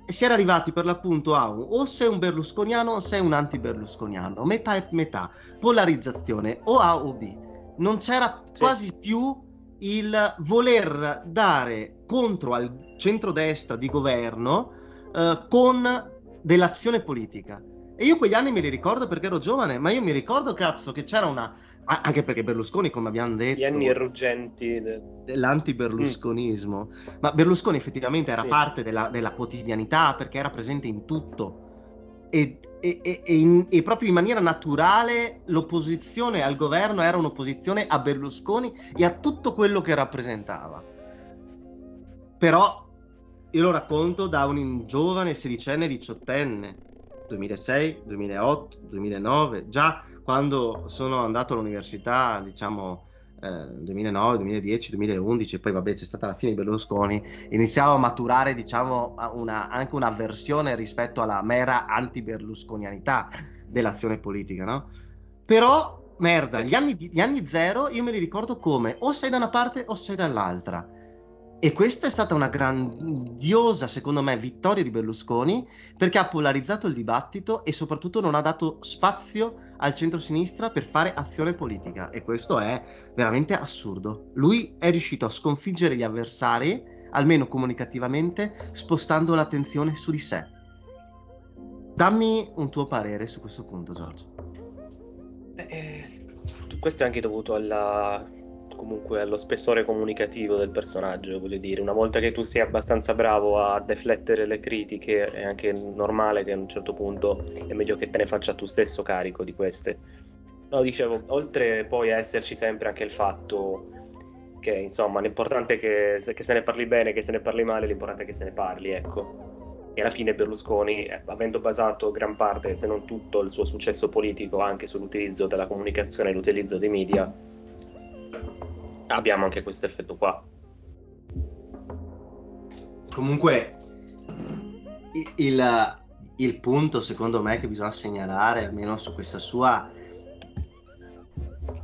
si era arrivati per l'appunto a un, o sei un berlusconiano o sei un anti-berlusconiano, metà e metà, polarizzazione o A o B. Non c'era sì. quasi più il voler dare contro al centrodestra di governo eh, con dell'azione politica. E io quegli anni me li ricordo perché ero giovane, ma io mi ricordo cazzo che c'era una anche perché Berlusconi, come abbiamo detto, gli anni ruggenti de... dell'anti-berlusconismo. Mm. Ma Berlusconi effettivamente era sì. parte della, della, quotidianità perché era presente in tutto. E e, e, e, in, e, proprio in maniera naturale l'opposizione al governo era un'opposizione a Berlusconi e a tutto quello che rappresentava. Però io lo racconto da un giovane sedicenne, diciottenne, 2006, 2008, 2009, già quando sono andato all'università, diciamo 2009, 2010, 2011 e poi vabbè c'è stata la fine di Berlusconi, iniziavo a maturare diciamo una, anche un'avversione rispetto alla mera anti-berlusconianità dell'azione politica, no? Però merda, gli anni, gli anni zero io me li ricordo come o sei da una parte o sei dall'altra e questa è stata una grandiosa, secondo me, vittoria di Berlusconi perché ha polarizzato il dibattito e soprattutto non ha dato spazio al centro-sinistra per fare azione politica. E questo è veramente assurdo. Lui è riuscito a sconfiggere gli avversari, almeno comunicativamente, spostando l'attenzione su di sé. Dammi un tuo parere su questo punto, Giorgio. Eh, questo è anche dovuto alla comunque allo spessore comunicativo del personaggio, voglio dire, una volta che tu sei abbastanza bravo a deflettere le critiche è anche normale che a un certo punto è meglio che te ne faccia tu stesso carico di queste. No, dicevo, oltre poi a esserci sempre anche il fatto che insomma l'importante è che, che se ne parli bene, che se ne parli male, l'importante è che se ne parli, ecco. E alla fine Berlusconi, eh, avendo basato gran parte, se non tutto, il suo successo politico anche sull'utilizzo della comunicazione e l'utilizzo dei media, abbiamo anche questo effetto qua. Comunque, il, il, punto secondo me che bisogna segnalare, almeno su questa sua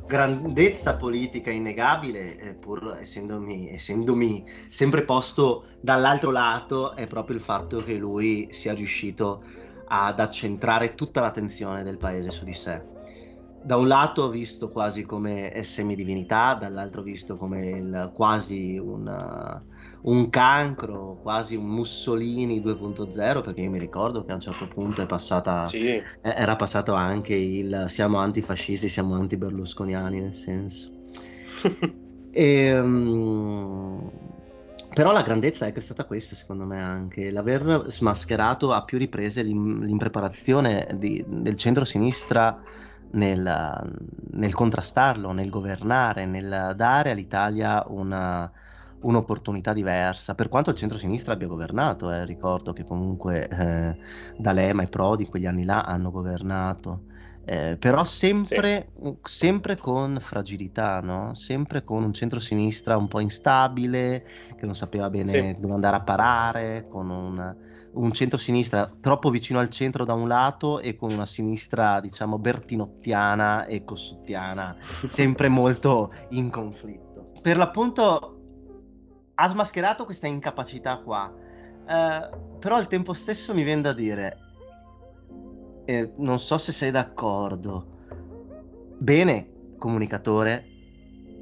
grandezza politica innegabile, pur essendomi, essendomi sempre posto dall'altro lato, è proprio il fatto che lui sia riuscito ad accentrare tutta l'attenzione del paese su di sé da un lato visto quasi come semidivinità, dall'altro visto come il, quasi un, un, cancro, quasi un Mussolini 2.0, perché io mi ricordo che a un certo punto è passata, sì. era passato anche il siamo antifascisti, siamo anti-berlusconiani nel senso. [laughs] e, um, però la grandezza è che è stata questa, secondo me, anche l'aver smascherato a più riprese l'im- l'impreparazione di, del centro-sinistra nel, nel, contrastarlo, nel governare, nel dare all'Italia una, un'opportunità diversa. Per quanto il centro-sinistra abbia governato, eh, ricordo che comunque eh, D'Alema e Prodi in quegli anni là hanno governato. Eh, però sempre, sì. sempre, con fragilità, no? sempre con un centro-sinistra un po' instabile, che non sapeva bene sì. dove andare a parare, con un, un centro-sinistra troppo vicino al centro da un lato e con una sinistra, diciamo, bertinottiana e cossuttiana, [laughs] sempre molto in conflitto. Per l'appunto ha smascherato questa incapacità qua, eh, però al tempo stesso mi viene da dire, e non so se sei d'accordo, bene comunicatore,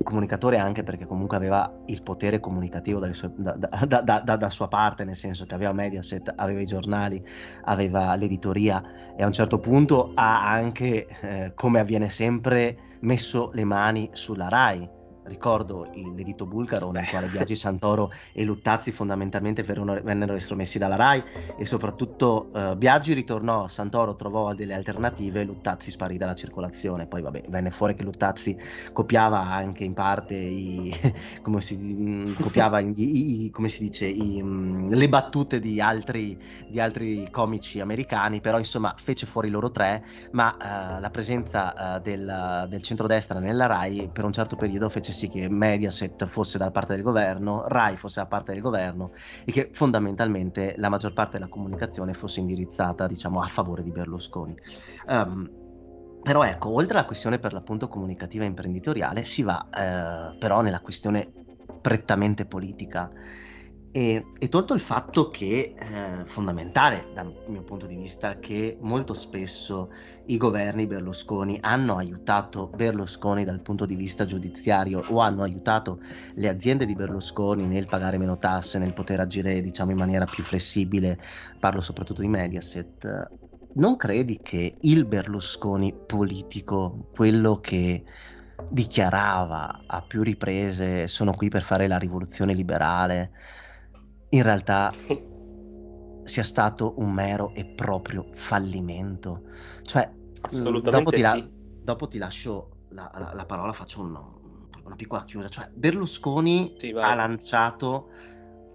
comunicatore anche perché comunque aveva il potere comunicativo sue, da, da, da, da, sua parte, nel senso che aveva Mediaset, aveva i giornali, aveva l'editoria e a un certo punto ha anche, eh, come avviene sempre, messo le mani sulla RAI ricordo l'edito bulgaro nel quale Biagi Santoro e Luttazzi fondamentalmente vennero estromessi dalla RAI e soprattutto uh, Biagi ritornò, Santoro trovò delle alternative e Luttazzi sparì dalla circolazione. Poi vabbè, venne fuori che Luttazzi copiava anche in parte i, [laughs] come si, mm, copiava i, i, come si dice, mm, le battute di altri, di altri, comici americani, però insomma fece fuori loro tre, ma uh, la presenza uh, del, del centrodestra nella RAI per un certo periodo fece sì che Mediaset fosse dalla parte del governo, Rai fosse da parte del governo e che fondamentalmente la maggior parte della comunicazione fosse indirizzata diciamo a favore di Berlusconi. Um, però ecco, oltre alla questione per l'appunto comunicativa e imprenditoriale, si va eh, però nella questione prettamente politica e, e, tolto il fatto che è eh, fondamentale dal mio punto di vista che molto spesso i governi Berlusconi hanno aiutato Berlusconi dal punto di vista giudiziario o hanno aiutato le aziende di Berlusconi nel pagare meno tasse, nel poter agire diciamo in maniera più flessibile, parlo soprattutto di Mediaset, non credi che il Berlusconi politico, quello che dichiarava a più riprese sono qui per fare la rivoluzione liberale, in realtà [laughs] sia stato un mero e proprio fallimento. Cioè, Assolutamente dopo ti, la- sì. dopo ti lascio la, la, la, parola, faccio un, una piccola chiusa. Cioè, Berlusconi sì, ha lanciato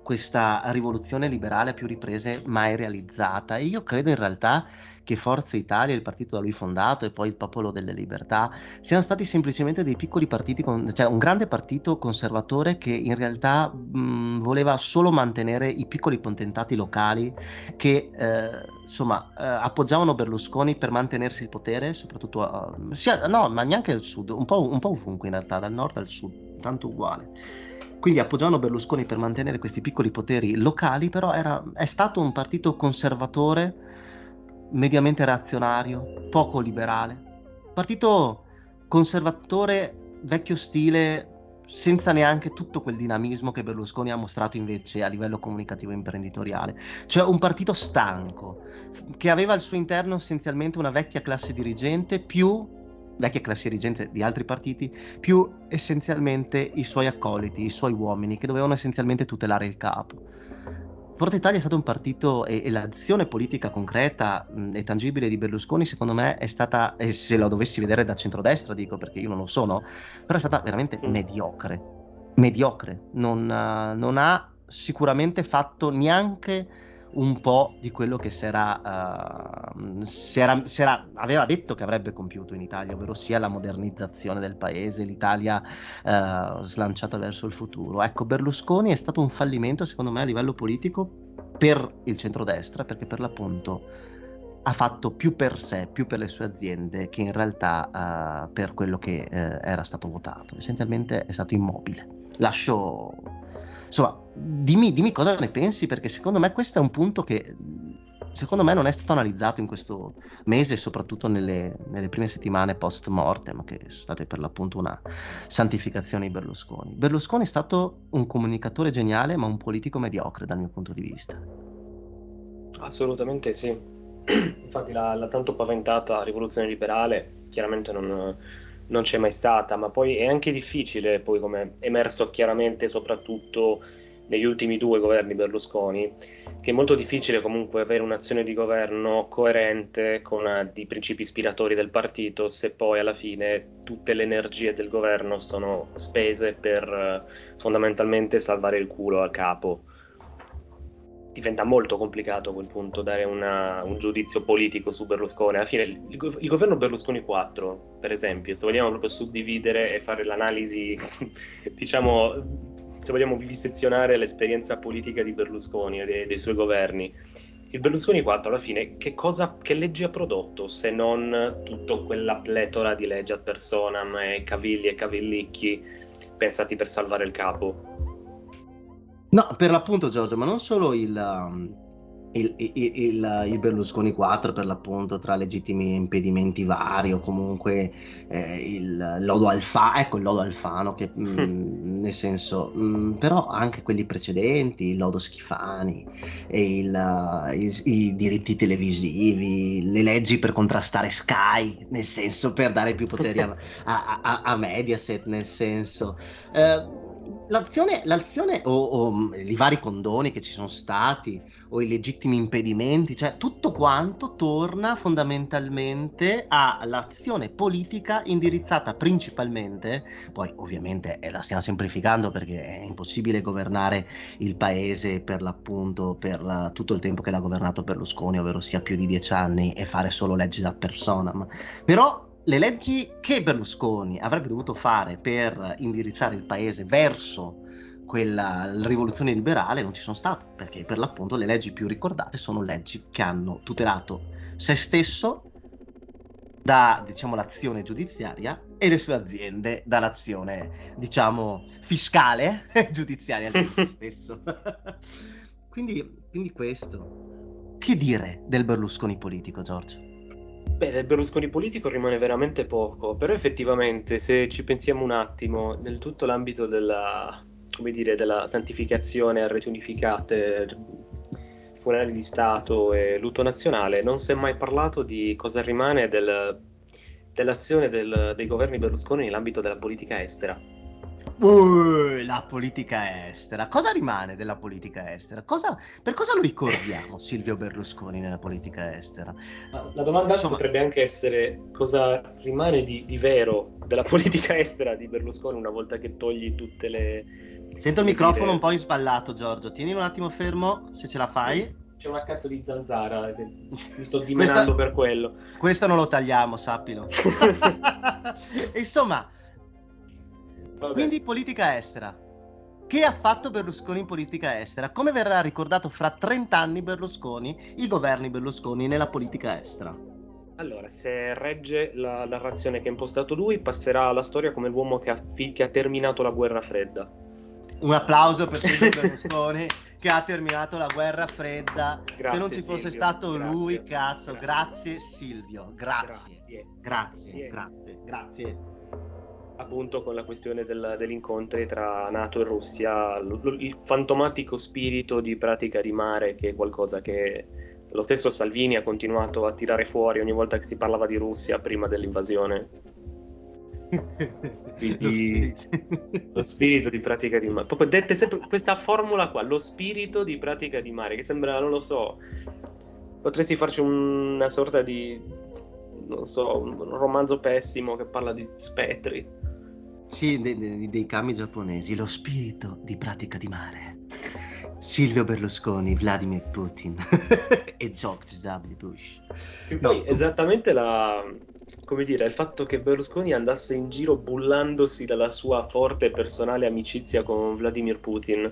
questa rivoluzione liberale a più riprese mai realizzata e io credo in realtà che Forza Italia, il partito da lui fondato e poi il Popolo delle Libertà siano stati semplicemente dei piccoli partiti, con, cioè un grande partito conservatore che in realtà mh, voleva solo mantenere i piccoli potentati locali che eh, insomma eh, appoggiavano Berlusconi per mantenersi il potere, soprattutto a, sia, no, ma neanche al sud, un po', un po' ovunque in realtà, dal nord al sud, tanto uguale. Quindi appoggiavano Berlusconi per mantenere questi piccoli poteri locali, però era, è stato un partito conservatore, mediamente reazionario, poco liberale. Partito conservatore, vecchio stile, senza neanche tutto quel dinamismo che Berlusconi ha mostrato invece a livello comunicativo e imprenditoriale. Cioè un partito stanco, che aveva al suo interno essenzialmente una vecchia classe dirigente più vecchia classe dirigente di altri partiti, più essenzialmente i suoi accoliti, i suoi uomini, che dovevano essenzialmente tutelare il capo. Forza Italia è stato un partito e, e l'azione politica concreta mh, e tangibile di Berlusconi, secondo me, è stata, e se lo dovessi vedere da centrodestra, dico perché io non lo sono, però è stata veramente mm. mediocre. Mediocre. Non, uh, non ha sicuramente fatto neanche un po' di quello che si era, uh, si era, si era, aveva detto che avrebbe compiuto in Italia, ovvero sia la modernizzazione del paese, l'Italia uh, slanciata verso il futuro. Ecco, Berlusconi è stato un fallimento, secondo me, a livello politico per il centrodestra, perché per l'appunto ha fatto più per sé, più per le sue aziende, che in realtà uh, per quello che era stato votato. Essenzialmente è stato immobile. Lascio Insomma, dimmi, dimmi cosa ne pensi, perché secondo me questo è un punto che secondo me non è stato analizzato in questo mese, soprattutto nelle, nelle prime settimane post mortem, che sono state per l'appunto una santificazione di Berlusconi. Berlusconi è stato un comunicatore geniale, ma un politico mediocre dal mio punto di vista. Assolutamente sì. [clears throat] Infatti la, la tanto paventata rivoluzione liberale chiaramente non non c'è mai stata, ma poi è anche difficile, poi come è emerso chiaramente soprattutto negli ultimi due governi Berlusconi, che è molto difficile comunque avere un'azione di governo coerente con uh, i principi ispiratori del partito se poi alla fine tutte le energie del governo sono spese per uh, fondamentalmente salvare il culo al capo diventa molto complicato a quel punto dare una, un giudizio politico su Berlusconi. Alla fine il, il, governo Berlusconi 4, per esempio, se vogliamo proprio suddividere e fare l'analisi, [laughs] diciamo, se vogliamo vivisezionare l'esperienza politica di Berlusconi e dei, dei suoi governi, il Berlusconi 4 alla fine che, cosa, che legge ha prodotto se non tutta quella pletora di leggi ad personam e cavilli e cavillicchi pensati per salvare il capo? No, per l'appunto Giorgio, ma non solo il, um, il, il, il, il, Berlusconi 4 per l'appunto tra legittimi impedimenti vari o comunque eh, il lodo Alfano, ecco il lodo Alfano che mh, mm, nel senso, mh, mm, però anche quelli precedenti, il lodo Schifani, i diritti televisivi, le leggi per contrastare Sky, nel senso per dare più poteri a, [laughs] a, a, a Mediaset, nel senso... Eh, l'azione, l'azione o, o, mm, i vari condoni che ci sono stati o i legittimi impedimenti, cioè tutto quanto torna fondamentalmente all'azione politica indirizzata principalmente, poi ovviamente eh, la stiamo semplificando perché è impossibile governare il paese per l'appunto per la, tutto il tempo che l'ha governato Berlusconi, ovvero sia più di dieci anni e fare solo leggi da personam, però le leggi che Berlusconi avrebbe dovuto fare per indirizzare il paese verso quella rivoluzione liberale non ci sono state, perché per l'appunto le leggi più ricordate sono leggi che hanno tutelato se stesso da diciamo, l'azione giudiziaria e le sue aziende dall'azione diciamo fiscale [laughs] giudiziaria di se stesso. [laughs] quindi, quindi questo. Che dire del Berlusconi politico, Giorgio? Beh, del Berlusconi politico rimane veramente poco, però effettivamente se ci pensiamo un attimo, nel tutto l'ambito della, dire, della santificazione a reti unificate, funerali di Stato e lutto nazionale, non si è mai parlato di cosa rimane del, dell'azione del, dei governi Berlusconi nell'ambito della politica estera. Uh, la politica estera. Cosa rimane della politica estera? Cosa, per cosa lo ricordiamo [laughs] Silvio Berlusconi nella politica estera? La domanda Insomma, potrebbe anche essere cosa rimane di, di, vero della [laughs] politica estera di Berlusconi una volta che togli tutte le... Sento il microfono dire... un po' insballato Giorgio, tieni un attimo fermo se ce la fai. C'è una cazzo di zanzara, mi sto dimenando per quello. Questo non lo tagliamo, sappilo. [laughs] Insomma Vabbè. Quindi politica estera. Che ha fatto Berlusconi in politica estera? Come verrà ricordato fra 30 anni Berlusconi, i governi Berlusconi nella politica estera? Allora, se regge la narrazione che ha impostato lui, passerà alla storia come l'uomo che ha, che ha terminato la guerra fredda. Un applauso per Silvio [laughs] Berlusconi che ha terminato la guerra fredda. Grazie, se non ci fosse Silvio, stato grazie, lui, cazzo, grazie, grazie Silvio, grazie, grazie, grazie, grazie appunto con la questione del, degli incontri tra NATO e Russia, l- il fantomatico spirito di pratica di mare, che è qualcosa che lo stesso Salvini ha continuato a tirare fuori ogni volta che si parlava di Russia prima dell'invasione. [laughs] Quindi, lo spirito di pratica di mare. Proprio dette sempre questa formula qua, lo spirito di pratica di mare, che sembra, non lo so, potresti farci una sorta di, non so, un romanzo pessimo che parla di spettri. Sì, dei, dei, dei kami giapponesi, lo spirito di pratica di mare. Silvio Berlusconi, Vladimir Putin [laughs] e George W. Bush. E poi no. esattamente la, come dire, il fatto che Berlusconi andasse in giro bullandosi dalla sua forte e personale amicizia con Vladimir Putin,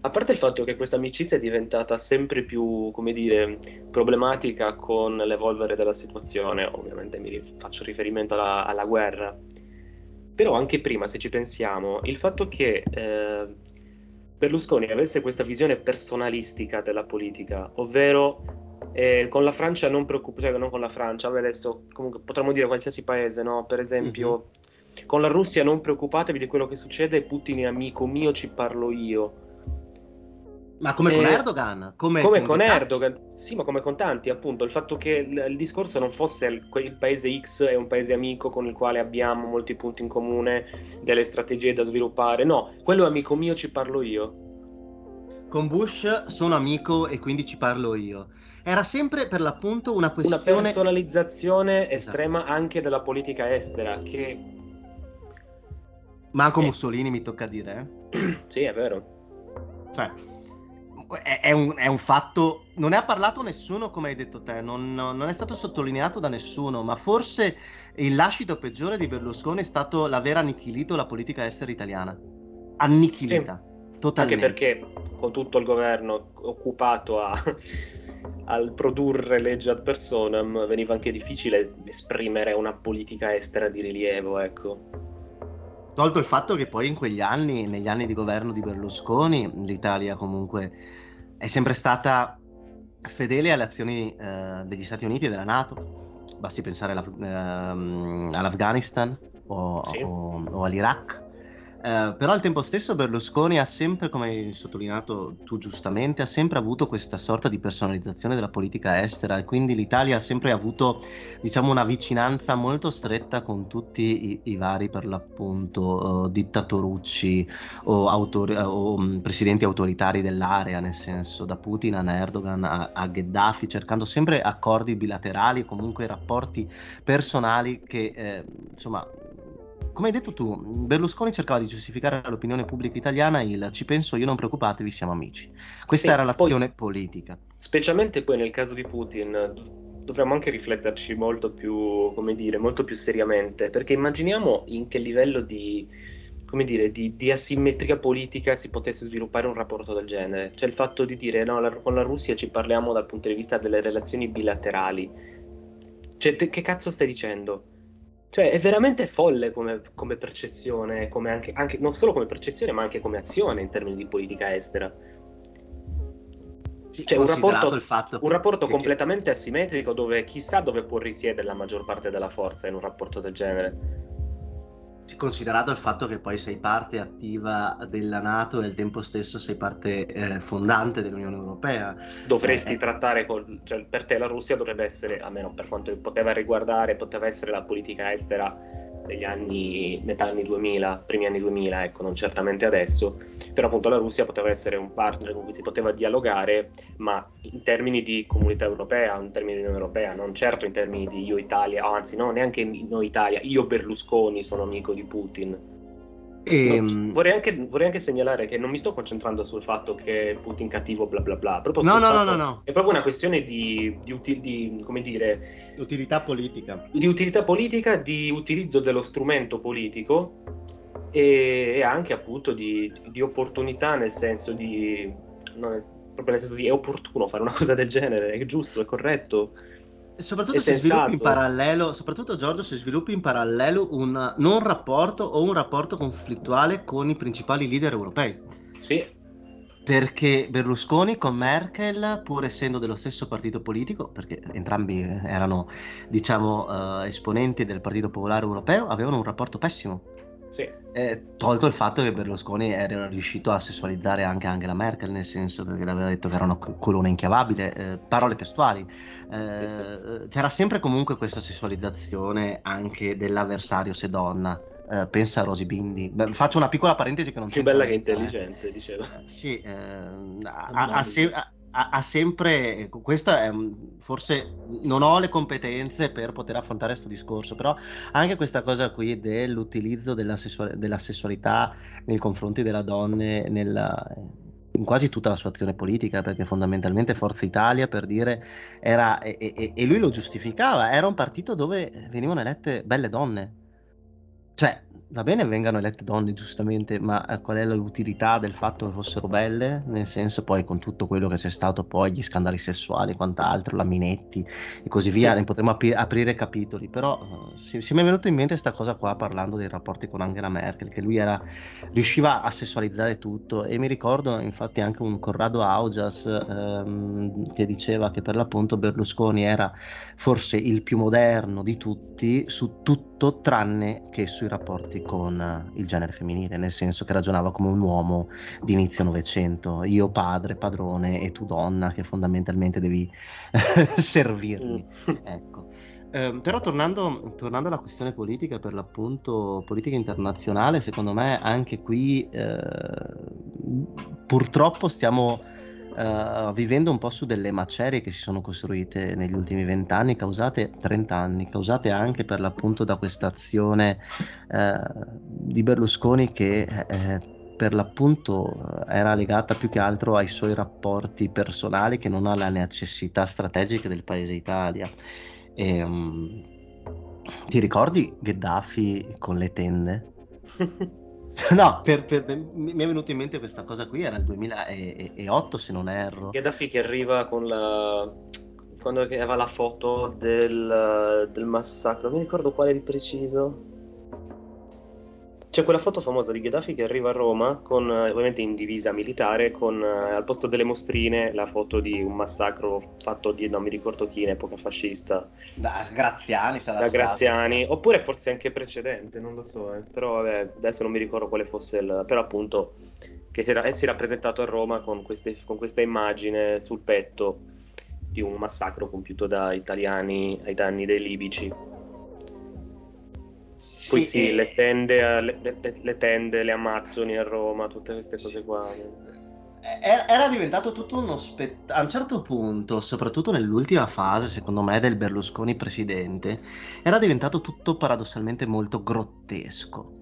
a parte il fatto che questa amicizia è diventata sempre più, come dire, problematica con l'evolvere della situazione, ovviamente mi faccio riferimento alla, alla guerra, però anche prima, se ci pensiamo, il fatto che eh, Berlusconi avesse questa visione personalistica della politica, ovvero eh, con la Francia non preoccupare, cioè non con la Francia, vabbè adesso comunque potremmo dire qualsiasi paese, no? Per esempio, mm-hmm. con la Russia non preoccupatevi di quello che succede, Putin è amico mio, ci parlo io. Ma come eh, con Erdogan? Come, come con, con Erdogan? Sì, ma come con tanti, appunto. Il fatto che il, il, discorso non fosse il, il, paese X è un paese amico con il quale abbiamo molti punti in comune, delle strategie da sviluppare. No, quello è amico mio, ci parlo io. Con Bush sono amico e quindi ci parlo io. Era sempre per l'appunto una questione... Una personalizzazione esatto. estrema anche della politica estera, che... Manco eh. Mussolini mi tocca dire, eh? [clears throat] sì, è vero. Cioè è, è, un, è, un, fatto. Non ne ha parlato nessuno, come hai detto te, non, non, è stato sottolineato da nessuno, ma forse il lascito peggiore di Berlusconi è stato l'aver annichilito la politica estera italiana. Annichilita. Sì. Totalmente. Anche perché con tutto il governo occupato a, al produrre legge ad personam veniva anche difficile esprimere una politica estera di rilievo, ecco. Tolto il fatto che poi in quegli anni, negli anni di governo di Berlusconi, l'Italia comunque è sempre stata fedele alle azioni eh, degli Stati Uniti e della Nato, basti pensare alla, ehm, all'Afghanistan o, sì. o, o all'Iraq eh, però al tempo stesso Berlusconi ha sempre, come hai sottolineato tu giustamente, ha sempre avuto questa sorta di personalizzazione della politica estera e quindi l'Italia ha sempre avuto diciamo, una vicinanza molto stretta con tutti i, i vari per l'appunto uh, dittatorucci o, autori, o um, presidenti autoritari dell'area, nel senso da Putin a Erdogan a, a Gheddafi, cercando sempre accordi bilaterali e comunque rapporti personali che eh, insomma come hai detto tu, Berlusconi cercava di giustificare all'opinione pubblica italiana il ci penso io, non preoccupatevi, siamo amici. Questa sì, era l'azione poi, politica. Specialmente poi nel caso di Putin, dovremmo anche rifletterci molto più, come dire, molto più seriamente, perché immaginiamo in che livello di, come dire, di, di asimmetria politica si potesse sviluppare un rapporto del genere. Cioè il fatto di dire no, la, con la Russia ci parliamo dal punto di vista delle relazioni bilaterali. Cioè, te, che cazzo stai dicendo? Cioè, è veramente folle come, come percezione, come anche, anche, non solo come percezione, ma anche come azione in termini di politica estera. Sì, cioè, un rapporto, un rapporto che, completamente asimmetrico dove chissà dove può risiedere la maggior parte della forza in un rapporto del genere considerato il fatto che poi sei parte attiva della Nato e al tempo stesso sei parte eh, fondante dell'Unione Europea. Dovresti eh, trattare, con, cioè, per te la Russia dovrebbe essere, almeno per quanto poteva riguardare, poteva essere la politica estera degli anni, metà anni 2000, primi anni 2000, ecco, non certamente adesso, però appunto la Russia poteva essere un partner con cui si poteva dialogare, ma in termini di comunità europea, in termini di Unione Europea, non certo in termini di io Italia, anzi no, neanche noi Italia, io Berlusconi sono amico di Putin e, no, ehm, vorrei, anche, vorrei, anche, segnalare che non mi sto concentrando sul fatto che Putin cattivo bla bla bla, proprio no, no, no, no, no, è proprio una questione di, di, uti, di, come dire, utilità politica. Di utilità politica, di utilizzo dello strumento politico e, e anche appunto di, di, opportunità nel senso di... Non è, proprio nel senso di è opportuno fare una [laughs] cosa del genere, è giusto, è corretto. Soprattutto se sviluppi in parallelo, soprattutto Giorgio, se sviluppi in parallelo un non rapporto o un rapporto conflittuale con i principali leader europei. Sì. Perché Berlusconi con Merkel, pur essendo dello stesso partito politico, perché entrambi erano, diciamo, uh, esponenti del Partito Popolare Europeo, avevano un rapporto pessimo sì. Eh, tolto il fatto che Berlusconi era riuscito a sessualizzare anche Angela Merkel, nel senso perché le aveva detto che era una colonna inchiavabile, eh, parole testuali. Eh, sì, sì. C'era sempre comunque questa sessualizzazione anche dell'avversario se donna. Uh, pensa a Rosy Bindi. Beh, faccio una piccola parentesi che non Più bella che eh. intelligente, diceva. sì, eh, ha, ha, se- ha, ha, sempre, questo è forse non ho le competenze per poter affrontare questo discorso, però anche questa cosa qui dell'utilizzo della, sessual, della sessualità nei confronti della donna nella, in quasi tutta la sua azione politica, perché fondamentalmente Forza Italia, per dire, era, e, e, e lui lo giustificava, era un partito dove venivano elette belle donne. Cioè, va bene vengano elette donne giustamente, ma eh, qual è l'utilità del fatto che fossero belle? Nel senso poi con tutto quello che c'è stato poi, gli scandali sessuali e quant'altro, la Minetti e così via, sì. ne potremmo ap- aprire capitoli, però uh, si, si, mi è venuto in mente questa cosa qua parlando dei rapporti con Angela Merkel, che lui era, riusciva a sessualizzare tutto e mi ricordo infatti anche un Corrado Augias ehm, che diceva che per l'appunto Berlusconi era forse il più moderno di tutti su tutto tranne che sui rapporti con eh, il genere femminile, nel senso che ragionava come un uomo di inizio Novecento, io padre, padrone e tu donna che fondamentalmente devi [laughs] servirmi. Ecco. Eh, però tornando, tornando, alla questione politica, per l'appunto politica internazionale, secondo me anche qui eh, purtroppo stiamo uh, vivendo un po' su delle macerie che si sono costruite negli ultimi vent'anni, causate 30 anni, causate anche per l'appunto da questa azione uh, di Berlusconi che eh, per l'appunto era legata più che altro ai suoi rapporti personali che non alle necessità strategiche del paese Italia. E, um, ti ricordi Gheddafi con le tende? [laughs] [laughs] No, per, per, mi è venuta in mente questa cosa qui, era il 2008 se non erro. Gheddafi che arriva con la... quando aveva la foto del, del massacro, non mi ricordo quale di preciso. C'è quella foto famosa di Gheddafi che arriva a Roma, con, eh, ovviamente in divisa militare, con eh, al posto delle mostrine la foto di un massacro fatto di non mi ricordo chi in epoca fascista. Da Graziani sarà Da stato. Graziani, oppure forse anche precedente, non lo so, eh. però vabbè, adesso non mi ricordo quale fosse il... però appunto che si era, eh, si era presentato a Roma con, queste- con questa immagine sul petto di un massacro compiuto da italiani ai danni dei libici. Poi sì, e- le, tende, le, le- le tende, le amazzoni a Roma, tutte queste cose qua. Era era diventato tutto uno spettacolo. A un certo punto, soprattutto nell'ultima fase, secondo me, del Berlusconi presidente, era diventato tutto paradossalmente molto grottesco.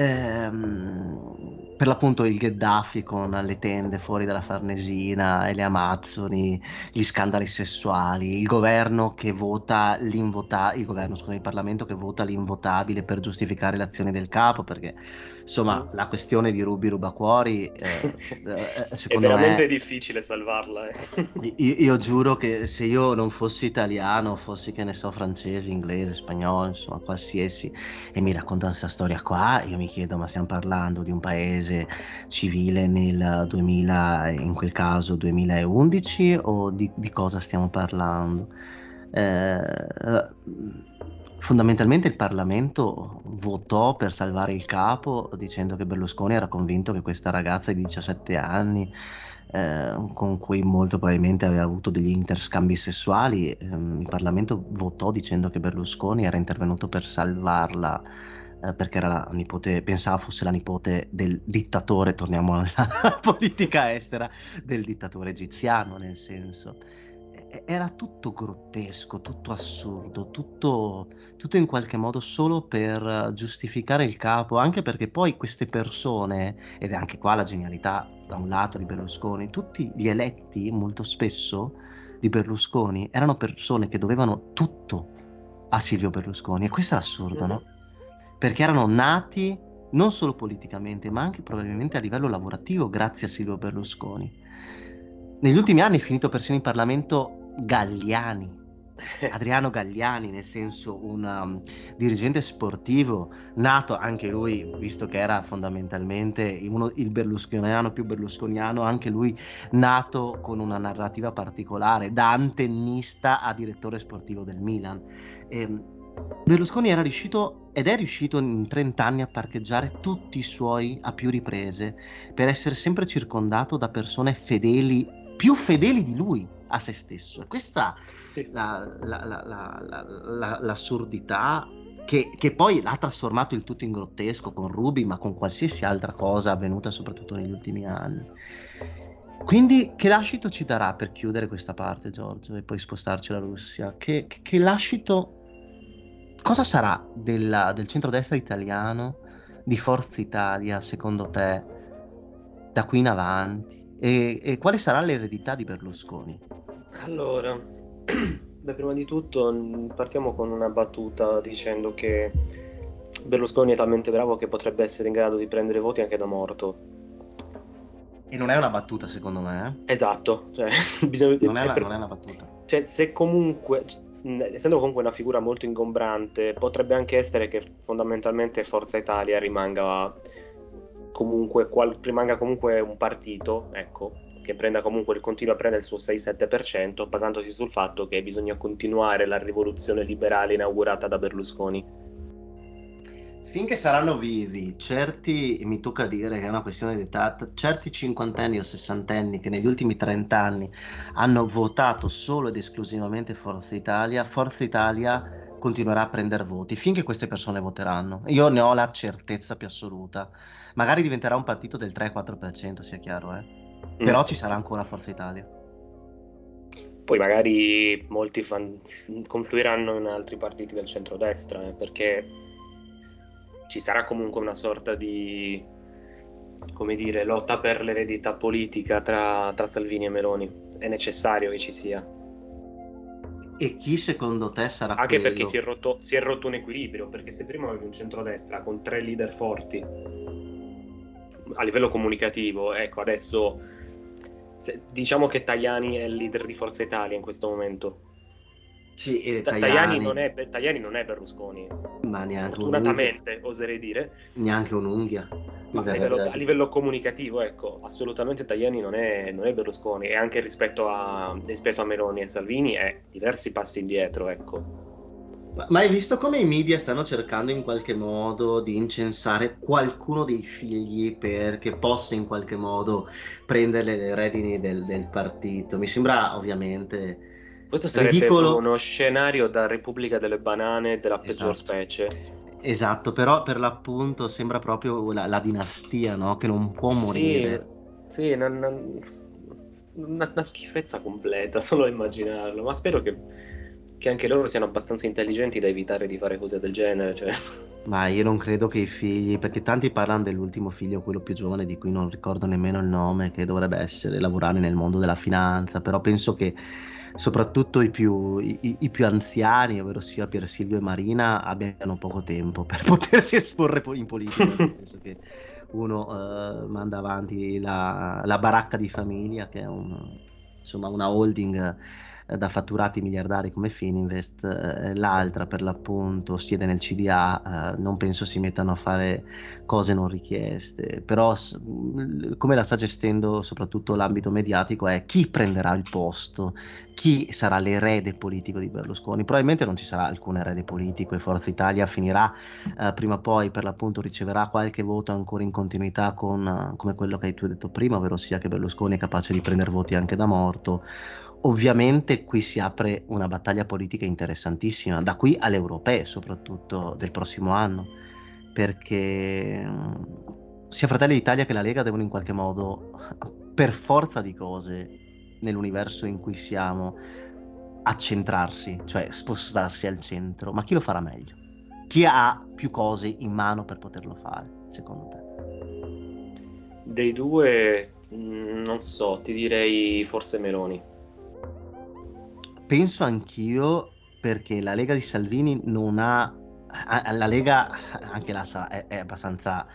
Ehm, per l'appunto il Gheddafi con le tende fuori dalla Farnesina e le Amazzoni, gli scandali sessuali, il governo che vota l'invotabile, il governo, scusa, il Parlamento che vota l'invotabile per giustificare le azioni del capo, perché insomma Mm. la questione di Rubi Rubacuori, eh, [laughs] eh, È secondo veramente me... difficile salvarla. eh. Io, io giuro che se io non fossi italiano, fossi che ne so, francese, inglese, spagnolo, insomma, qualsiasi, e mi raccontano questa storia qua, io mi chiedo, ma stiamo parlando di un paese civile nel 2000, in quel caso 2011, o di, di cosa stiamo parlando? Eh, fondamentalmente il Parlamento votò per salvare il capo dicendo che Berlusconi era convinto che questa ragazza di 17 anni eh, con cui molto probabilmente aveva avuto degli interscambi sessuali, ehm, il Parlamento votò dicendo che Berlusconi era intervenuto per salvarla eh, perché era la nipote, pensava fosse la nipote del dittatore, torniamo alla [laughs] politica estera, del dittatore egiziano nel senso. Era tutto grottesco, tutto assurdo, tutto, tutto in qualche modo solo per giustificare il capo, anche perché poi queste persone, ed è anche qua la genialità da un lato di Berlusconi, tutti gli eletti molto spesso di Berlusconi erano persone che dovevano tutto a Silvio Berlusconi e questo è assurdo, no? Perché erano nati non solo politicamente, ma anche probabilmente a livello lavorativo grazie a Silvio Berlusconi. Negli ultimi anni è finito persino in Parlamento Galliani, [laughs] Adriano Galliani, nel senso un um, dirigente sportivo nato anche lui, visto che era fondamentalmente uno- il berlusconiano più berlusconiano, anche lui nato con una narrativa particolare, da antennista a direttore sportivo del Milan. Ehm, Berlusconi era riuscito ed è riuscito in 30 anni a parcheggiare tutti i suoi a più riprese per essere sempre circondato da persone fedeli, più fedeli di lui a se stesso. E questa Sì. la- la- la- la- la- la- l'assurdità che, che poi ha trasformato il tutto in grottesco con Ruby, ma con qualsiasi altra cosa avvenuta soprattutto negli ultimi anni. Quindi che lascito ci darà per chiudere questa parte, Giorgio, e poi spostarci alla Russia? Che, che- che lascito... Cosa sarà della- del centrodestra italiano, di Forza Italia, secondo te, da qui in avanti? E, e quale sarà l'eredità di Berlusconi? Allora, [clears throat] beh, prima di tutto partiamo con una battuta dicendo che Berlusconi è talmente bravo che potrebbe essere in grado di prendere voti anche da morto. E non è una battuta, secondo me, eh? Esatto, cioè, [laughs] bisogna- Non è una, per- non è una battuta. cioè, se comunque, essendo comunque una figura molto ingombrante, potrebbe anche essere che fondamentalmente Forza Italia rimanga comunque, qual- rimanga comunque un partito, ecco, che prenda comunque, continua a prendere il suo 6-7%, basandosi sul fatto che bisogna continuare la rivoluzione liberale inaugurata da Berlusconi. Finché saranno vivi, certi, mi tocca dire che è una questione di età, certi cinquantenni o sessantenni che negli ultimi trent'anni hanno votato solo ed esclusivamente Forza Italia, Forza Italia continuerà a prendere voti finché queste persone voteranno. Io ne ho la certezza più assoluta. Magari diventerà un partito del 3-4%, sia chiaro, eh. Però Mm. ci sarà ancora Forza Italia. Poi magari molti fan- confluiranno in altri partiti del centrodestra, eh, perché ci sarà comunque una sorta di, come dire, lotta per l'eredità politica tra, tra Salvini e Meloni. È necessario che ci sia. E chi secondo te sarà Anche quello? perché si è, rotto, si è rotto un equilibrio, perché se prima avevi un centrodestra con tre leader forti a livello comunicativo, ecco, adesso se- diciamo che Tajani è il leader di Forza Italia in questo momento. Sì, e Ta- Tajani, non è, Tajani non è Berlusconi, ma neanche fortunatamente oserei dire. Neanche un'unghia. a livello, a livello comunicativo, ecco, assolutamente Tajani non è, non è Berlusconi e anche rispetto a, rispetto a Meloni e Salvini è diversi passi indietro, ecco. Ma ma hai visto come i media stanno cercando in qualche modo di incensare qualcuno dei figli perché possa in qualche modo prendere le redini del, del partito? Mi sembra ovviamente Questo sarebbe ridicolo. uno scenario da Repubblica delle Banane della peggior Esatto. specie. Esatto, però per l'appunto sembra proprio la, la dinastia, no? Che non può Sì, morire. sì, una, una- una- una schifezza completa, [laughs] solo a immaginarlo, ma spero che, che anche loro siano abbastanza intelligenti da evitare di fare cose del genere, cioè... [laughs] Ma io non credo che i figli, perché tanti parlano dell'ultimo figlio, quello più giovane, di cui non ricordo nemmeno il nome, che dovrebbe essere lavorare nel mondo della finanza, però penso che soprattutto i più, i- i- più anziani, ovvero sia Pier Silvio e Marina, abbiano poco tempo per [laughs] potersi esporre po- in politica, nel [laughs] senso che uno eh, manda avanti la, la baracca di famiglia, che è un- insomma una holding da fatturati miliardari come Fininvest, eh, l'altra per l'appunto siede nel CDA, eh, non penso si mettano a fare cose non richieste, però come la sta gestendo soprattutto l'ambito mediatico è chi prenderà il posto, chi sarà l'erede politico di Berlusconi. Probabilmente non ci sarà alcun erede politico e Forza Italia finirà eh, prima o poi per l'appunto riceverà qualche voto ancora in continuità con eh, come quello che hai tu detto prima, ovvero sia che Berlusconi è capace di prendere voti anche da morto. Ovviamente qui si apre una battaglia politica interessantissima, da qui alle europee soprattutto del prossimo anno, perché mh, sia Fratelli d'Italia che la Lega devono in qualche modo, per forza di cose, nell'universo in cui siamo, accentrarsi, cioè spostarsi al centro. Ma chi lo farà meglio? Chi ha più cose in mano per poterlo fare, secondo te? Dei due, mh, non so, ti direi forse Meloni. Penso anch'io perché la Lega di Salvini non ha. La Lega anche sarà- è, è abbastanza.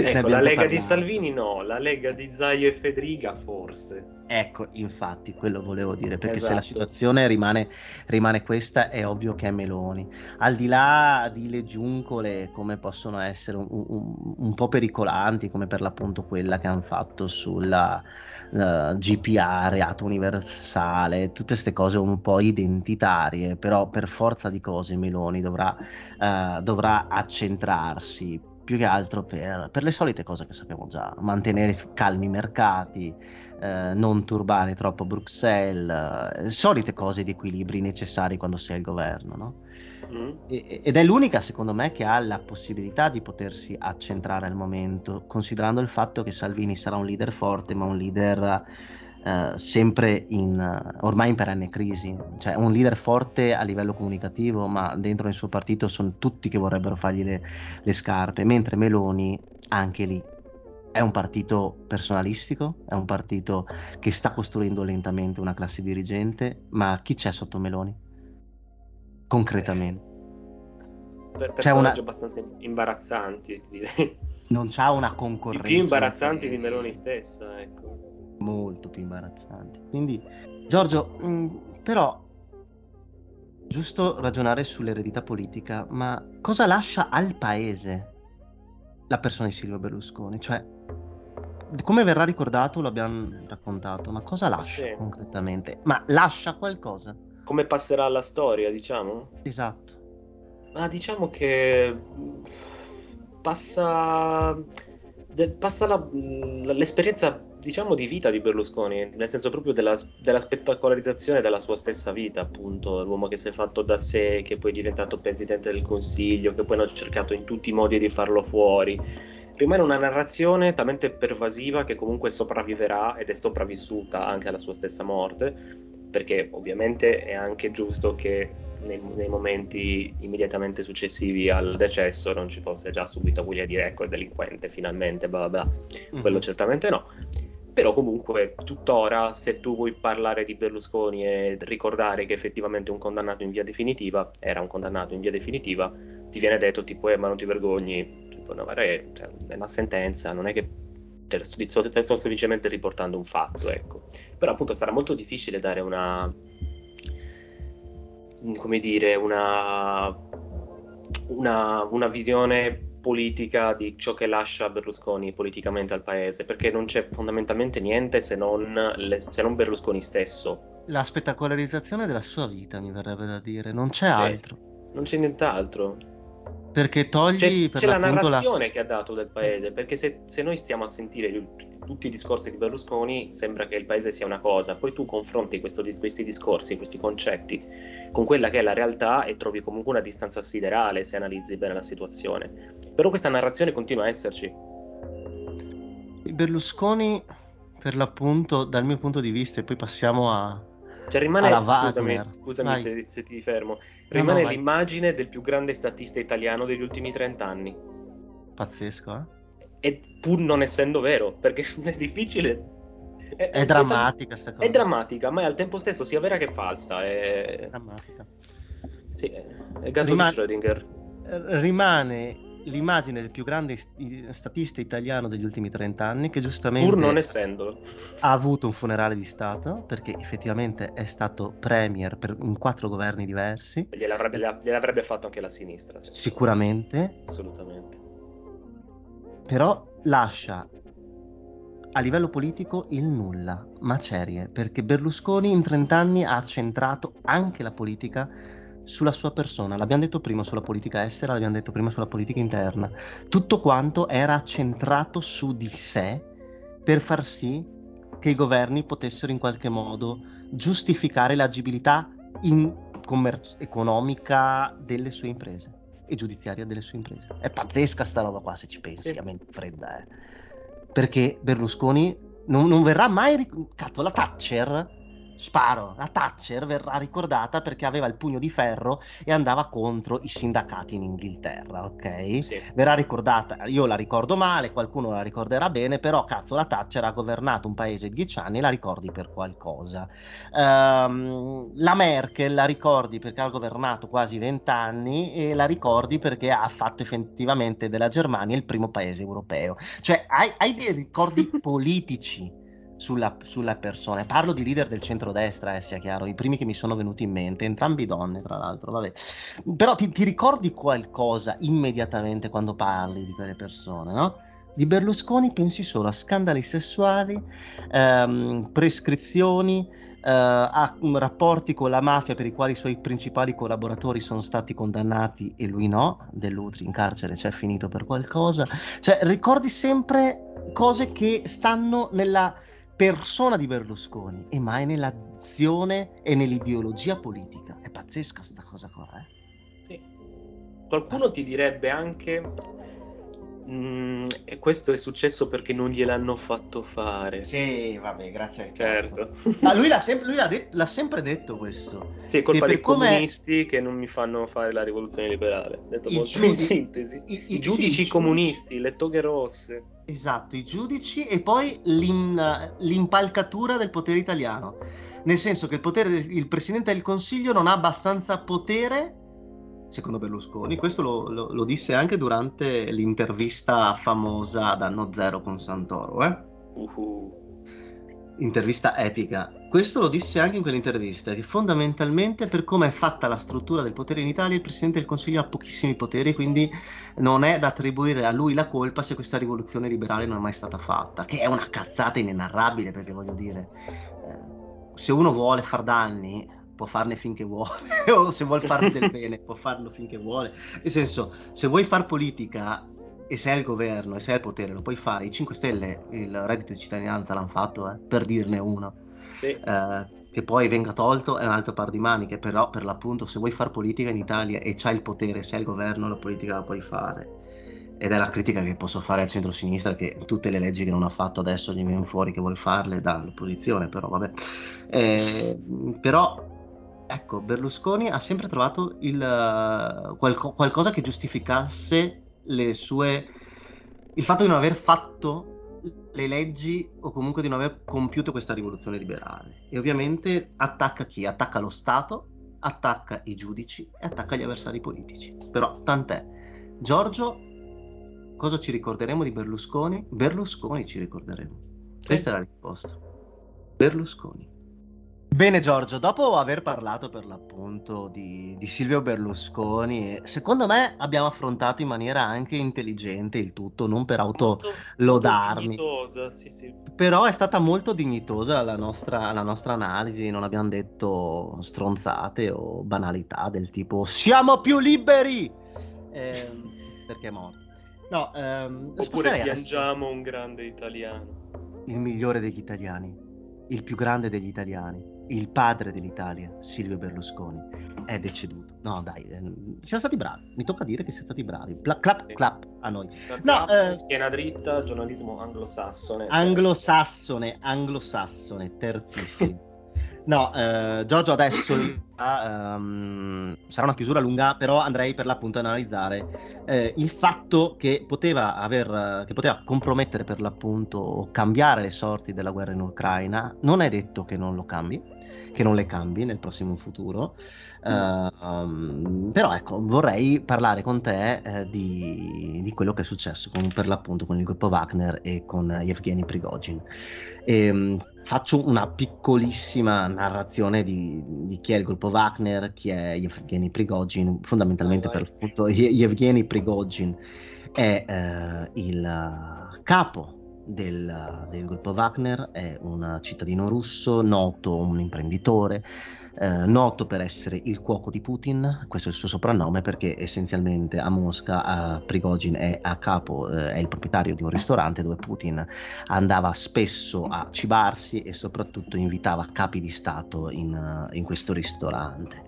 Ecco, la Lega di parlato. Salvini no, la Lega di Zaia e Federica forse. Ecco, infatti, quello volevo dire, perché se la Esatto. situazione rimane, rimane questa, è ovvio che è Meloni. Al di là di le giuncole, come possono essere un, un- un po' pericolanti, come per l'appunto quella che hanno fatto sulla eh, GPA, reato universale, tutte queste cose un po' identitarie, però per forza di cose Meloni dovrà, eh, dovrà accentrarsi più che altro per, per le solite cose che sappiamo già, mantenere calmi i mercati eh, non turbare troppo Bruxelles, eh, solite cose di equilibri necessari quando sei al governo, no? Mm? E- ed è l'unica, secondo me, che ha la possibilità di potersi accentrare al momento, considerando il fatto che Salvini sarà un leader forte, ma un leader eh, sempre in, eh, ormai in perenne crisi, cioè un leader forte a livello comunicativo, ma dentro il suo partito sono tutti che vorrebbero fargli le, le scarpe, mentre Meloni, anche lì, è un partito personalistico, è un partito che sta costruendo lentamente una classe dirigente, ma chi c'è sotto Meloni? Concretamente. Per C'è una, personaggi abbastanza imbarazzanti, ti direi. non c'ha una Di concorrenza. più imbarazzanti di incredibile. Meloni stessa, ecco. Molto più imbarazzanti. Quindi, Giorgio, mh, però, giusto ragionare sull'eredità politica, ma cosa lascia al paese la persona di Silvio Berlusconi? Cioè, come verrà ricordato, lo abbiamo raccontato, ma cosa lascia Sì. concretamente? Ma lascia qualcosa? Come passerà alla storia, diciamo? Esatto. Ma diciamo che mh, passa, passa la- mh, l'esperienza, diciamo, di vita di Berlusconi, nel senso proprio della, della spettacolarizzazione della sua stessa vita, appunto, l'uomo che si è fatto da sé, che poi è diventato presidente del Consiglio, che poi hanno cercato in tutti i modi di farlo fuori. Rimane una narrazione talmente pervasiva che comunque sopravviverà ed è sopravvissuta anche alla sua stessa morte, perché ovviamente è anche giusto che nei, nei momenti immediatamente successivi al decesso non ci fosse già subito voglia di dire ecco è delinquente finalmente, bla bla bla. Quello Mhm. certamente no. Però comunque tuttora se tu vuoi parlare di Berlusconi e ricordare che effettivamente un condannato in via definitiva era un condannato in via definitiva, ti viene detto tipo eh ma non ti vergogni, tipo, no, che, cioè, è una sentenza, non è che te- sto semplicemente riportando un fatto, ecco. Però appunto sarà molto difficile dare una come dire, una, una, una visione politica di ciò che lascia Berlusconi politicamente al paese, perché non c'è fondamentalmente niente se non, le, se non Berlusconi stesso. La spettacolarizzazione della sua vita, mi verrebbe da dire, non c'è sì, altro. Non c'è nient'altro. Perché togli c'è, per c'è la narrazione la... che ha dato del paese, perché se, se noi stiamo a sentire tutti i discorsi di Berlusconi sembra che il paese sia una cosa, poi tu confronti questo, questi discorsi, questi concetti con quella che è la realtà e trovi comunque una distanza siderale se analizzi bene la situazione. Però questa narrazione continua a esserci. Berlusconi, per l'appunto, dal mio punto di vista, e poi passiamo a, cioè rimane, scusami, scusami se, se, ti fermo, rimane no, no, l'immagine del più grande statista italiano degli ultimi 30 anni. Pazzesco, eh? E pur non essendo vero, perché [laughs] è difficile. È, è drammatica questa cosa. È drammatica, ma è al tempo stesso sia vera che falsa. È, è drammatica. Sì, è gatto Riman- di Schrödinger. Rimane l'immagine del più grande statista italiano degli ultimi 30 anni, che giustamente pur non essendolo ha avuto un funerale di Stato, perché effettivamente è stato premier per, in quattro governi diversi. Gliel'avrebbe, gliel'avrebbe fatto anche la sinistra. Sicuramente. Assolutamente. Però lascia a livello politico il nulla, macerie, perché Berlusconi in 30 anni ha centrato anche la politica sulla sua persona. L'abbiamo detto prima sulla politica estera, l'abbiamo detto prima sulla politica interna. Tutto quanto era centrato su di sé per far sì che i governi potessero in qualche modo giustificare l'agibilità commer- economica delle sue imprese e giudiziaria delle sue imprese. È pazzesca sta roba qua se ci pensi, sì. a mente fredda, eh. Perché Berlusconi non, non verrà mai... Ric- Cazzo, la Thatcher sparo, la Thatcher verrà ricordata perché aveva il pugno di ferro e andava contro i sindacati in Inghilterra, ok? Sì. Verrà ricordata, io la ricordo male, qualcuno la ricorderà bene, però cazzo la Thatcher ha governato un paese dieci anni e la ricordi per qualcosa. Um, la Merkel la ricordi perché ha governato quasi vent'anni e la ricordi perché ha fatto effettivamente della Germania il primo paese europeo. Cioè hai, hai dei ricordi [laughs] politici sulla, sulla, persona. Parlo di leader del centrodestra, eh, sia chiaro, i primi che mi sono venuti in mente, entrambi donne, tra l'altro, vabbè. Però ti, ti ricordi qualcosa immediatamente quando parli di quelle persone, no? Di Berlusconi pensi solo a scandali sessuali, ehm, prescrizioni, eh, a rapporti con la mafia per i quali i suoi principali collaboratori sono stati condannati e lui no, Dell'Utri in carcere c'è finito per qualcosa. Cioè, ricordi sempre cose che stanno nella persona di Berlusconi e mai nell'azione e nell'ideologia politica. È pazzesca sta cosa qua, eh? Sì. Qualcuno ti direbbe anche Mm, e questo è successo perché non gliel'hanno fatto fare. Sì, vabbè, grazie. Certo. Ma lui, l'ha, sem- lui l'ha, de- l'ha, sempre detto questo. Sì, è colpa dei comunisti che non mi fanno fare la rivoluzione liberale. Detto I molto giudi- in sintesi. I, i, I giudici sì, comunisti, giudici. le toghe rosse. Esatto, i giudici e poi l'im- l'impalcatura del potere italiano. Nel senso che il, potere, il presidente del consiglio non ha abbastanza potere secondo Berlusconi. Questo lo, lo, lo, disse anche durante l'intervista famosa ad Anno Zero con Santoro. Eh? Uh-huh. Intervista epica. Questo lo disse anche in quell'intervista, che fondamentalmente per come è fatta la struttura del potere in Italia, il Presidente del Consiglio ha pochissimi poteri, quindi non è da attribuire a lui la colpa se questa rivoluzione liberale non è mai stata fatta, che è una cazzata inenarrabile, perché voglio dire, eh, se uno vuole far danni, può farne finché vuole, [laughs] o se vuole fare del [laughs] bene può farlo finché vuole. Nel senso, se vuoi far politica e sei al governo e sei al potere, lo puoi fare. I 5 Stelle il reddito di cittadinanza l'hanno fatto, eh, per dirne uno. Sì. Eh, che poi venga tolto è un altro par di maniche, però per l'appunto se vuoi fare politica in Italia e c'hai il potere, sei al governo, la politica la puoi fare. Ed è la critica che posso fare al centro-sinistra che tutte le leggi che non ha fatto adesso gli viene fuori che vuole farle dall'opposizione, però vabbè. Eh, però ecco, Berlusconi ha sempre trovato il, uh, qualco, qualcosa che giustificasse le sue... il fatto di non aver fatto le leggi o comunque di non aver compiuto questa rivoluzione liberale. E ovviamente attacca chi? Attacca lo Stato, attacca i giudici e attacca gli avversari politici. Però tant'è. Giorgio, cosa ci ricorderemo di Berlusconi? Berlusconi ci ricorderemo. Questa è la risposta. Berlusconi. Bene Giorgio, dopo aver parlato per l'appunto di, di Silvio Berlusconi, secondo me abbiamo affrontato in maniera anche intelligente il tutto, non per autolodarmi. Sì, sì. Però è stata molto dignitosa la nostra, la nostra analisi, non abbiamo detto stronzate o banalità del tipo siamo più liberi! Eh, perché è morto. No, ehm, Oppure piangiamo adesso. un grande italiano. Il migliore degli italiani, il più grande degli italiani il padre dell'Italia, Silvio Berlusconi, è deceduto. No, dai, eh, siamo stati bravi. Mi tocca dire che siamo stati bravi. Pla- clap, clap a noi. No, eh, schiena dritta, giornalismo anglosassone. Anglosassone, anglosassone, terzissimo. [laughs] No, eh, Giorgio adesso um, sarà una chiusura lunga, però andrei per l'appunto ad analizzare eh, il fatto che poteva, aver, che poteva compromettere per l'appunto o cambiare le sorti della guerra in Ucraina. Non è detto che non lo cambi, che non le cambi nel prossimo futuro. Uh, um, però ecco, vorrei parlare con te eh, di, di, quello che è successo con, per l'appunto con il gruppo Wagner e con Yevgeny Prigozhin. E, um, faccio una piccolissima narrazione di, di, chi è il gruppo Wagner, chi è Yevgeny Prigozhin, fondamentalmente per l'appunto Yevgeny Prigozhin è eh, il capo del, del, gruppo Wagner, è un cittadino russo, noto, un imprenditore, eh, noto per essere il cuoco di Putin, questo è il suo soprannome perché essenzialmente a Mosca uh, Prigozhin è a capo, eh, è il proprietario di un ristorante dove Putin andava spesso a cibarsi e soprattutto invitava capi di Stato in, in questo ristorante.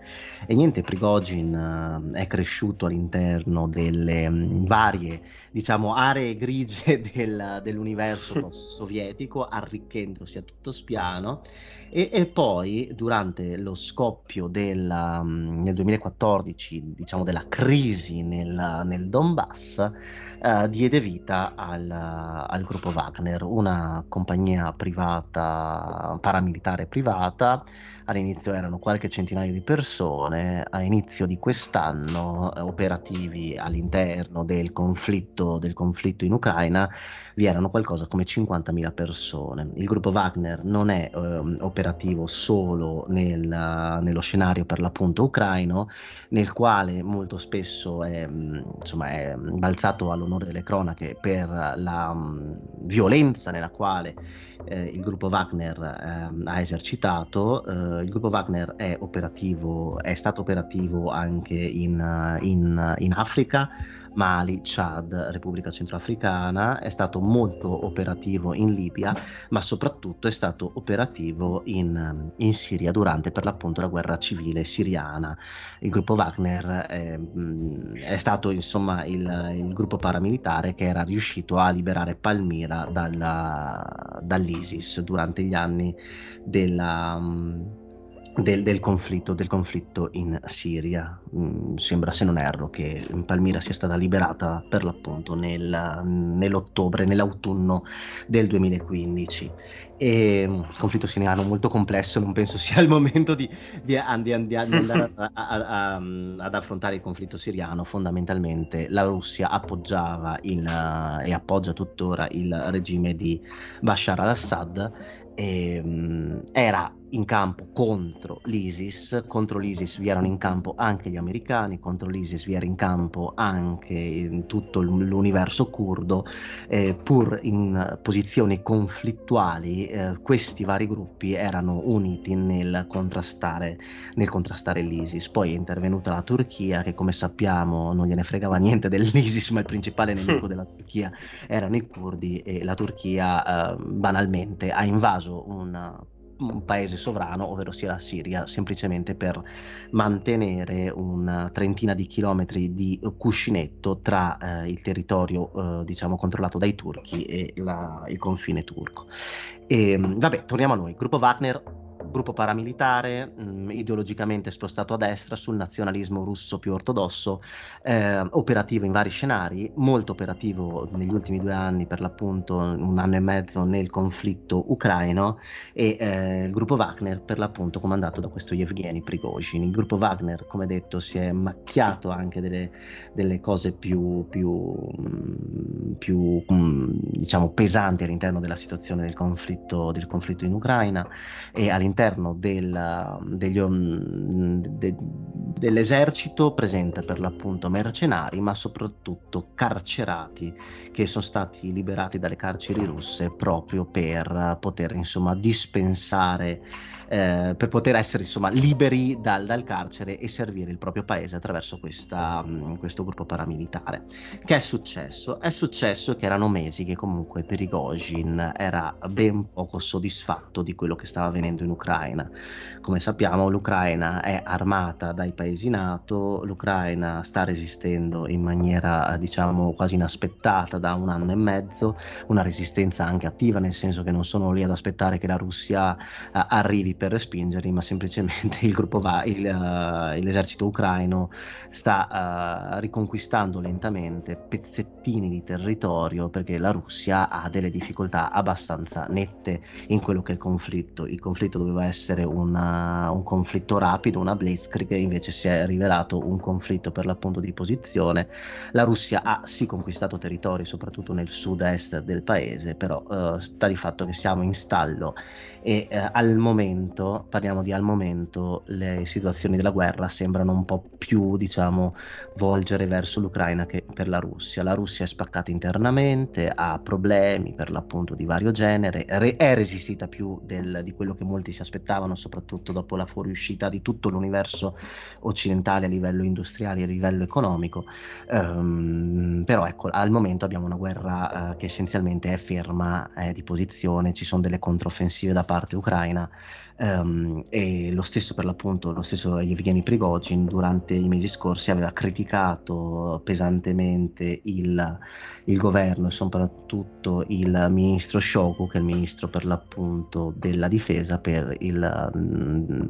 E niente, Prigozhin uh, è cresciuto all'interno delle um, varie diciamo, aree grigie [laughs] del, dell'universo sovietico, arricchendosi a tutto spiano e, e poi durante lo scoppio del, um, nel 2014 diciamo della crisi nel, nel Donbass uh, diede vita al, al, gruppo Wagner, una compagnia privata, paramilitare privata. All'inizio erano qualche centinaio di persone, a inizio di quest'anno eh, operativi all'interno del conflitto, del conflitto in Ucraina vi erano qualcosa come 50.000 persone. Il gruppo Wagner non è eh, operativo solo nel, nello scenario per l'appunto ucraino, nel quale molto spesso è, insomma, è balzato all'onore delle cronache per la um, violenza nella quale eh, il gruppo Wagner eh, ha esercitato. Eh, il gruppo Wagner è operativo, è stato operativo anche in, in, in Africa Mali, Chad, Repubblica Centroafricana, è stato molto operativo in Libia, ma soprattutto è stato operativo in, in Siria durante per l'appunto la guerra civile siriana. Il gruppo Wagner è, è stato insomma il, il, gruppo paramilitare che era riuscito a liberare Palmira dalla, dall'ISIS durante gli anni della del, del, conflitto, del, conflitto, in Siria. Mm, sembra, se non erro, che Palmira sia stata liberata per l'appunto nel, nell'ottobre, nell'autunno del 2015. E, um, conflitto siriano molto complesso, non penso sia il momento di, di, di, di [laughs] andare a, a, a, ad affrontare il conflitto siriano. Fondamentalmente la Russia appoggiava il, uh, e appoggia tuttora il regime di Bashar al-Assad e, um, era in campo contro l'ISIS, contro l'ISIS vi erano in campo anche gli americani, contro l'ISIS vi era in campo anche in tutto l'universo curdo, eh, pur in posizioni conflittuali eh, questi vari gruppi erano uniti nel contrastare, nel contrastare l'ISIS. Poi è intervenuta la Turchia che come sappiamo non gliene fregava niente dell'ISIS, ma il principale nemico della Turchia erano i curdi e la Turchia eh, banalmente ha invaso una un paese sovrano, ovvero sia la Siria, semplicemente per mantenere una trentina di chilometri di cuscinetto tra eh, il territorio eh, diciamo controllato dai turchi e la, il confine turco. E, vabbè, torniamo a noi. Gruppo Wagner gruppo paramilitare, mh, mm, ideologicamente spostato a destra sul nazionalismo russo più ortodosso, eh, operativo in vari scenari, molto operativo negli ultimi due anni, per l'appunto un anno e mezzo nel conflitto ucraino e eh, il gruppo Wagner per l'appunto comandato da questo Yevgeny Prigozhin. Il gruppo Wagner, come detto, si è macchiato anche delle, delle cose più, più, mm, più mm, diciamo pesanti all'interno della situazione del conflitto, del conflitto in Ucraina e all'interno all'interno del, degli, de, dell'esercito presenta per l'appunto mercenari, ma soprattutto carcerati che sono stati liberati dalle carceri russe proprio per poter insomma dispensare eh, per poter essere insomma liberi dal, dal, carcere e servire il proprio paese attraverso questa, mh, questo gruppo paramilitare. Che è successo? È successo che erano mesi che comunque Perigogin era ben poco soddisfatto di quello che stava avvenendo in Ucraina. Come sappiamo l'Ucraina è armata dai paesi NATO, l'Ucraina sta resistendo in maniera diciamo quasi inaspettata da un anno e mezzo, una resistenza anche attiva nel senso che non sono lì ad aspettare che la Russia uh, arrivi per respingerli, ma semplicemente [laughs] il gruppo va, il, uh, l'esercito ucraino sta uh, riconquistando lentamente pezzettini di territorio perché la Russia ha delle difficoltà abbastanza nette in quello che è il conflitto. Il conflitto doveva essere una, un conflitto rapido, una blitzkrieg, invece si è rivelato un conflitto per l'appunto di posizione. La Russia ha sì conquistato territori, soprattutto nel sud-est del paese, però uh, sta di fatto che siamo in stallo e eh, al momento, parliamo di al momento, le situazioni della guerra sembrano un po' più, diciamo, volgere verso l'Ucraina che per la Russia. La Russia è spaccata internamente, ha problemi per l'appunto di vario genere, re- è resistita più del, di quello che molti si aspettavano, soprattutto dopo la fuoriuscita di tutto l'universo occidentale a livello industriale e a livello economico. Um, però ecco, al momento abbiamo una guerra uh, che essenzialmente è ferma, è di posizione, ci sono delle controffensive da parte ucraina um, e lo stesso per l'appunto, lo stesso Yevgeny Prigozhin durante i mesi scorsi aveva criticato pesantemente il, il governo e soprattutto il ministro Shoku, che è il ministro per l'appunto della difesa, per il, mm,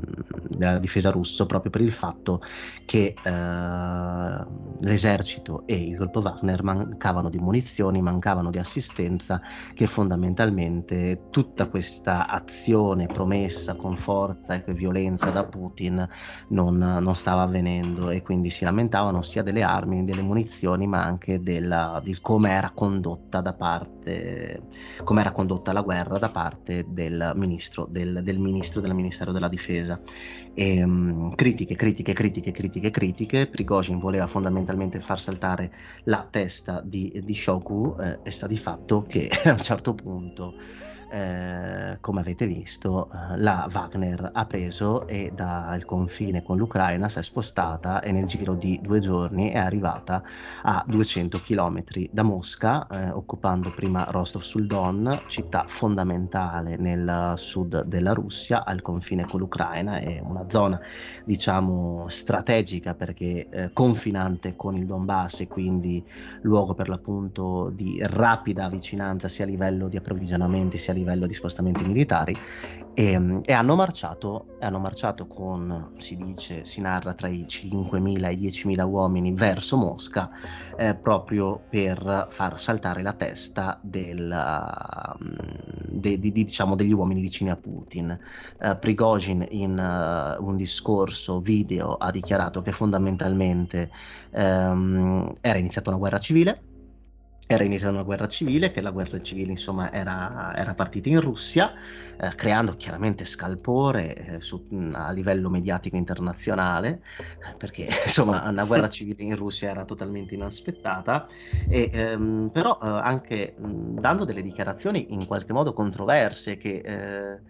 della difesa russo, proprio per il fatto che uh, l'esercito e il gruppo Wagner mancavano di munizioni, mancavano di assistenza, che fondamentalmente tutta questa azione promessa con forza e violenza da Putin non, non, stava avvenendo e quindi si lamentavano sia delle armi, delle munizioni, ma anche della, di come era condotta da parte, come era condotta la guerra da parte del ministro, del, del ministro del Ministero della Difesa. E, um, critiche, critiche, critiche, critiche, critiche. Prigozhin voleva fondamentalmente far saltare la testa di, di Shoku eh, e sta di fatto che [laughs] a un certo punto eh, come avete visto, eh, la Wagner ha preso e dal confine con l'Ucraina si è spostata e nel giro di due giorni è arrivata a 200 km da Mosca, eh, occupando prima Rostov sul Don, città fondamentale nel sud della Russia, al confine con l'Ucraina, è una zona diciamo strategica perché eh, confinante con il Donbass e quindi luogo per l'appunto di rapida vicinanza sia a livello di approvvigionamenti sia a livello di spostamenti militari e, e hanno, marciato, hanno marciato con, si dice, si narra tra i 5.000 e i 10.000 uomini verso Mosca eh, proprio per far saltare la testa del, de, de, de, diciamo, degli uomini vicini a Putin. Uh, Prigozhin in uh, un discorso video ha dichiarato che fondamentalmente um, era iniziata una guerra civile era iniziata una guerra civile, che la guerra civile insomma era, era partita in Russia, eh, creando chiaramente scalpore eh, su, a livello mediatico internazionale, eh, perché [laughs] insomma una guerra [laughs] civile in Russia era totalmente inaspettata, e, ehm, però eh, anche mh, dando delle dichiarazioni in qualche modo controverse che eh,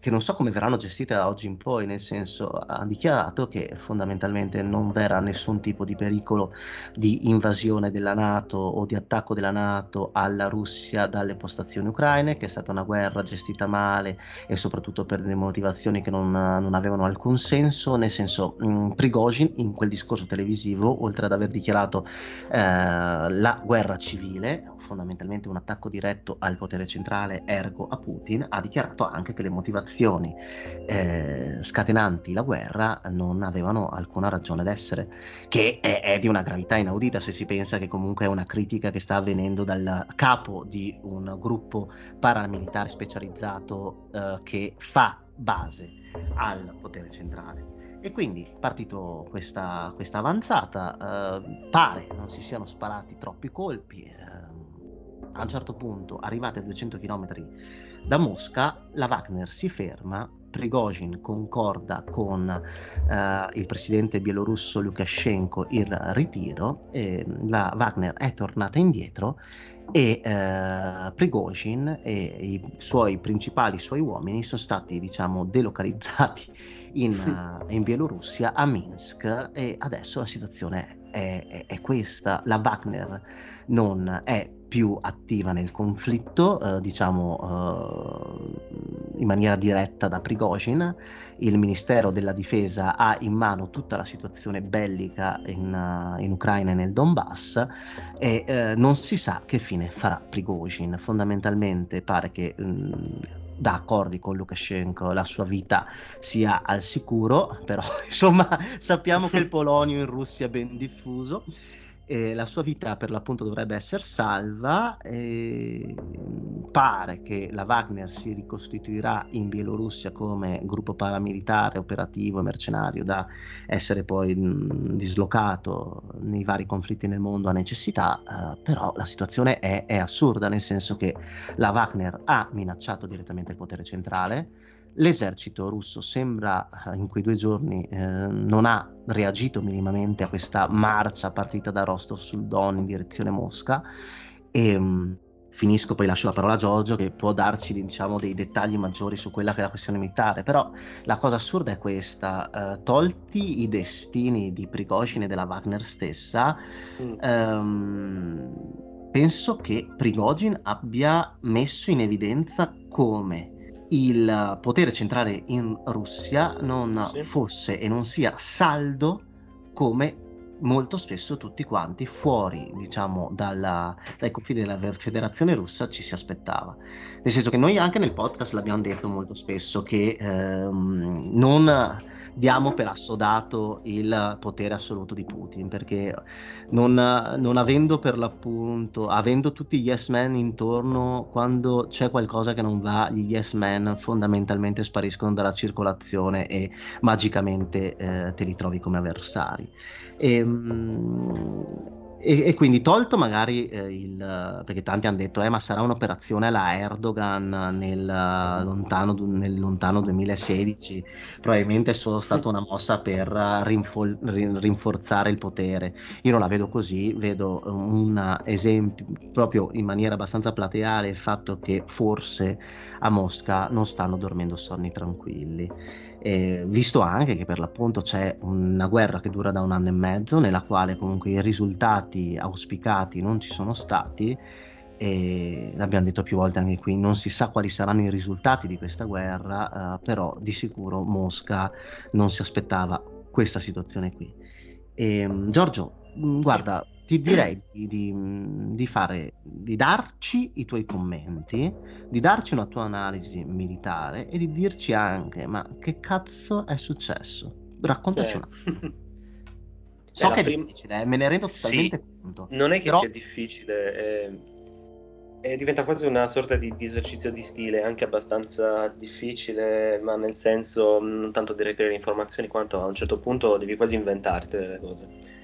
che non so come verranno gestite da oggi in poi, nel senso ha dichiarato che fondamentalmente non verrà nessun tipo di pericolo di invasione della Nato o di attacco della Nato alla Russia dalle postazioni ucraine, che è stata una guerra gestita male e soprattutto per delle motivazioni che non, non avevano alcun senso, nel senso mh, Prigozhin in quel discorso televisivo, oltre ad aver dichiarato eh, la guerra civile, fondamentalmente un attacco diretto al potere centrale, ergo a Putin, ha dichiarato anche che le motivazioni azioni eh, scatenanti la guerra non avevano alcuna ragione d'essere, che è, è, di una gravità inaudita se si pensa che comunque è una critica che sta avvenendo dal capo di un gruppo paramilitare specializzato eh, che fa base al potere centrale. E quindi, partito questa, questa avanzata, eh, pare non si siano sparati troppi colpi. Eh, a un certo punto, arrivati a 200 km da Mosca, la Wagner si ferma Prigozhin concorda con eh, il presidente bielorusso Lukashenko il ritiro, la Wagner è tornata indietro e eh, Prigozhin e i suoi principali suoi uomini sono stati diciamo delocalizzati in, uh, in Bielorussia a Minsk e adesso la situazione è, è, è questa. La Wagner non è più attiva nel conflitto, eh, diciamo eh, in maniera diretta da Prigozhin. Il Ministero della Difesa ha in mano tutta la situazione bellica in, uh, in Ucraina e nel Donbass e eh, non si sa che fine farà Prigozhin. Fondamentalmente pare che mh, mm, da accordi con Lukashenko la sua vita sia al sicuro, però [laughs] insomma sappiamo che il [laughs] polonio in Russia è ben diffuso eh, la sua vita per l'appunto dovrebbe essere salva. E pare che la Wagner si ricostituirà in Bielorussia come gruppo paramilitare operativo e mercenario da essere poi mh, dislocato nei vari conflitti nel mondo a necessità, eh, però la situazione è, è assurda, nel senso che la Wagner ha minacciato direttamente il potere centrale L'esercito russo sembra eh, in quei due giorni eh, non ha reagito minimamente a questa marcia partita da Rostov sul Don in direzione Mosca e mh, mm, finisco poi lascio la parola a Giorgio che può darci diciamo, dei dettagli maggiori su quella che è la questione militare però la cosa assurda è questa eh, tolti i destini di Prigozhin e della Wagner stessa mm. ehm, penso che Prigozhin abbia messo in evidenza come il potere centrale in Russia non sì. fosse e non sia saldo come molto spesso tutti quanti fuori diciamo dalla, dai confini della federazione russa ci si aspettava. Nel senso che noi anche nel podcast l'abbiamo detto molto spesso che ehm, non diamo per assodato il potere assoluto di Putin perché non, non avendo per l'appunto avendo tutti gli yes men intorno quando c'è qualcosa che non va gli yes men fondamentalmente spariscono dalla circolazione e magicamente eh, te li trovi come avversari. E, e, e, quindi tolto magari eh, il perché tanti hanno detto eh, ma sarà un'operazione alla Erdogan nel lontano, nel lontano 2016 probabilmente è solo stata una mossa per rinfo- rinforzare il potere io non la vedo così vedo un esempio proprio in maniera abbastanza plateale il fatto che forse a Mosca non stanno dormendo sonni tranquilli eh, visto anche che per l'appunto c'è una guerra che dura da un anno e mezzo, nella quale comunque i risultati auspicati non ci sono stati, e l'abbiamo detto più volte anche qui, non si sa quali saranno i risultati di questa guerra, eh, però di sicuro Mosca non si aspettava questa situazione qui. E, ehm, Giorgio, guarda, ti direi di, di, di, fare, di darci i tuoi commenti, di darci una tua analisi militare e di dirci anche, ma che cazzo è successo? Raccontaci sì. un attimo. [laughs] So Beh, che è prim... difficile, eh, me ne rendo totalmente sì, conto. Non è che però... sia difficile, è... È, diventa quasi una sorta di, di, esercizio di stile, anche abbastanza difficile, ma nel senso non tanto di reperire informazioni quanto a un certo punto devi quasi inventarti le cose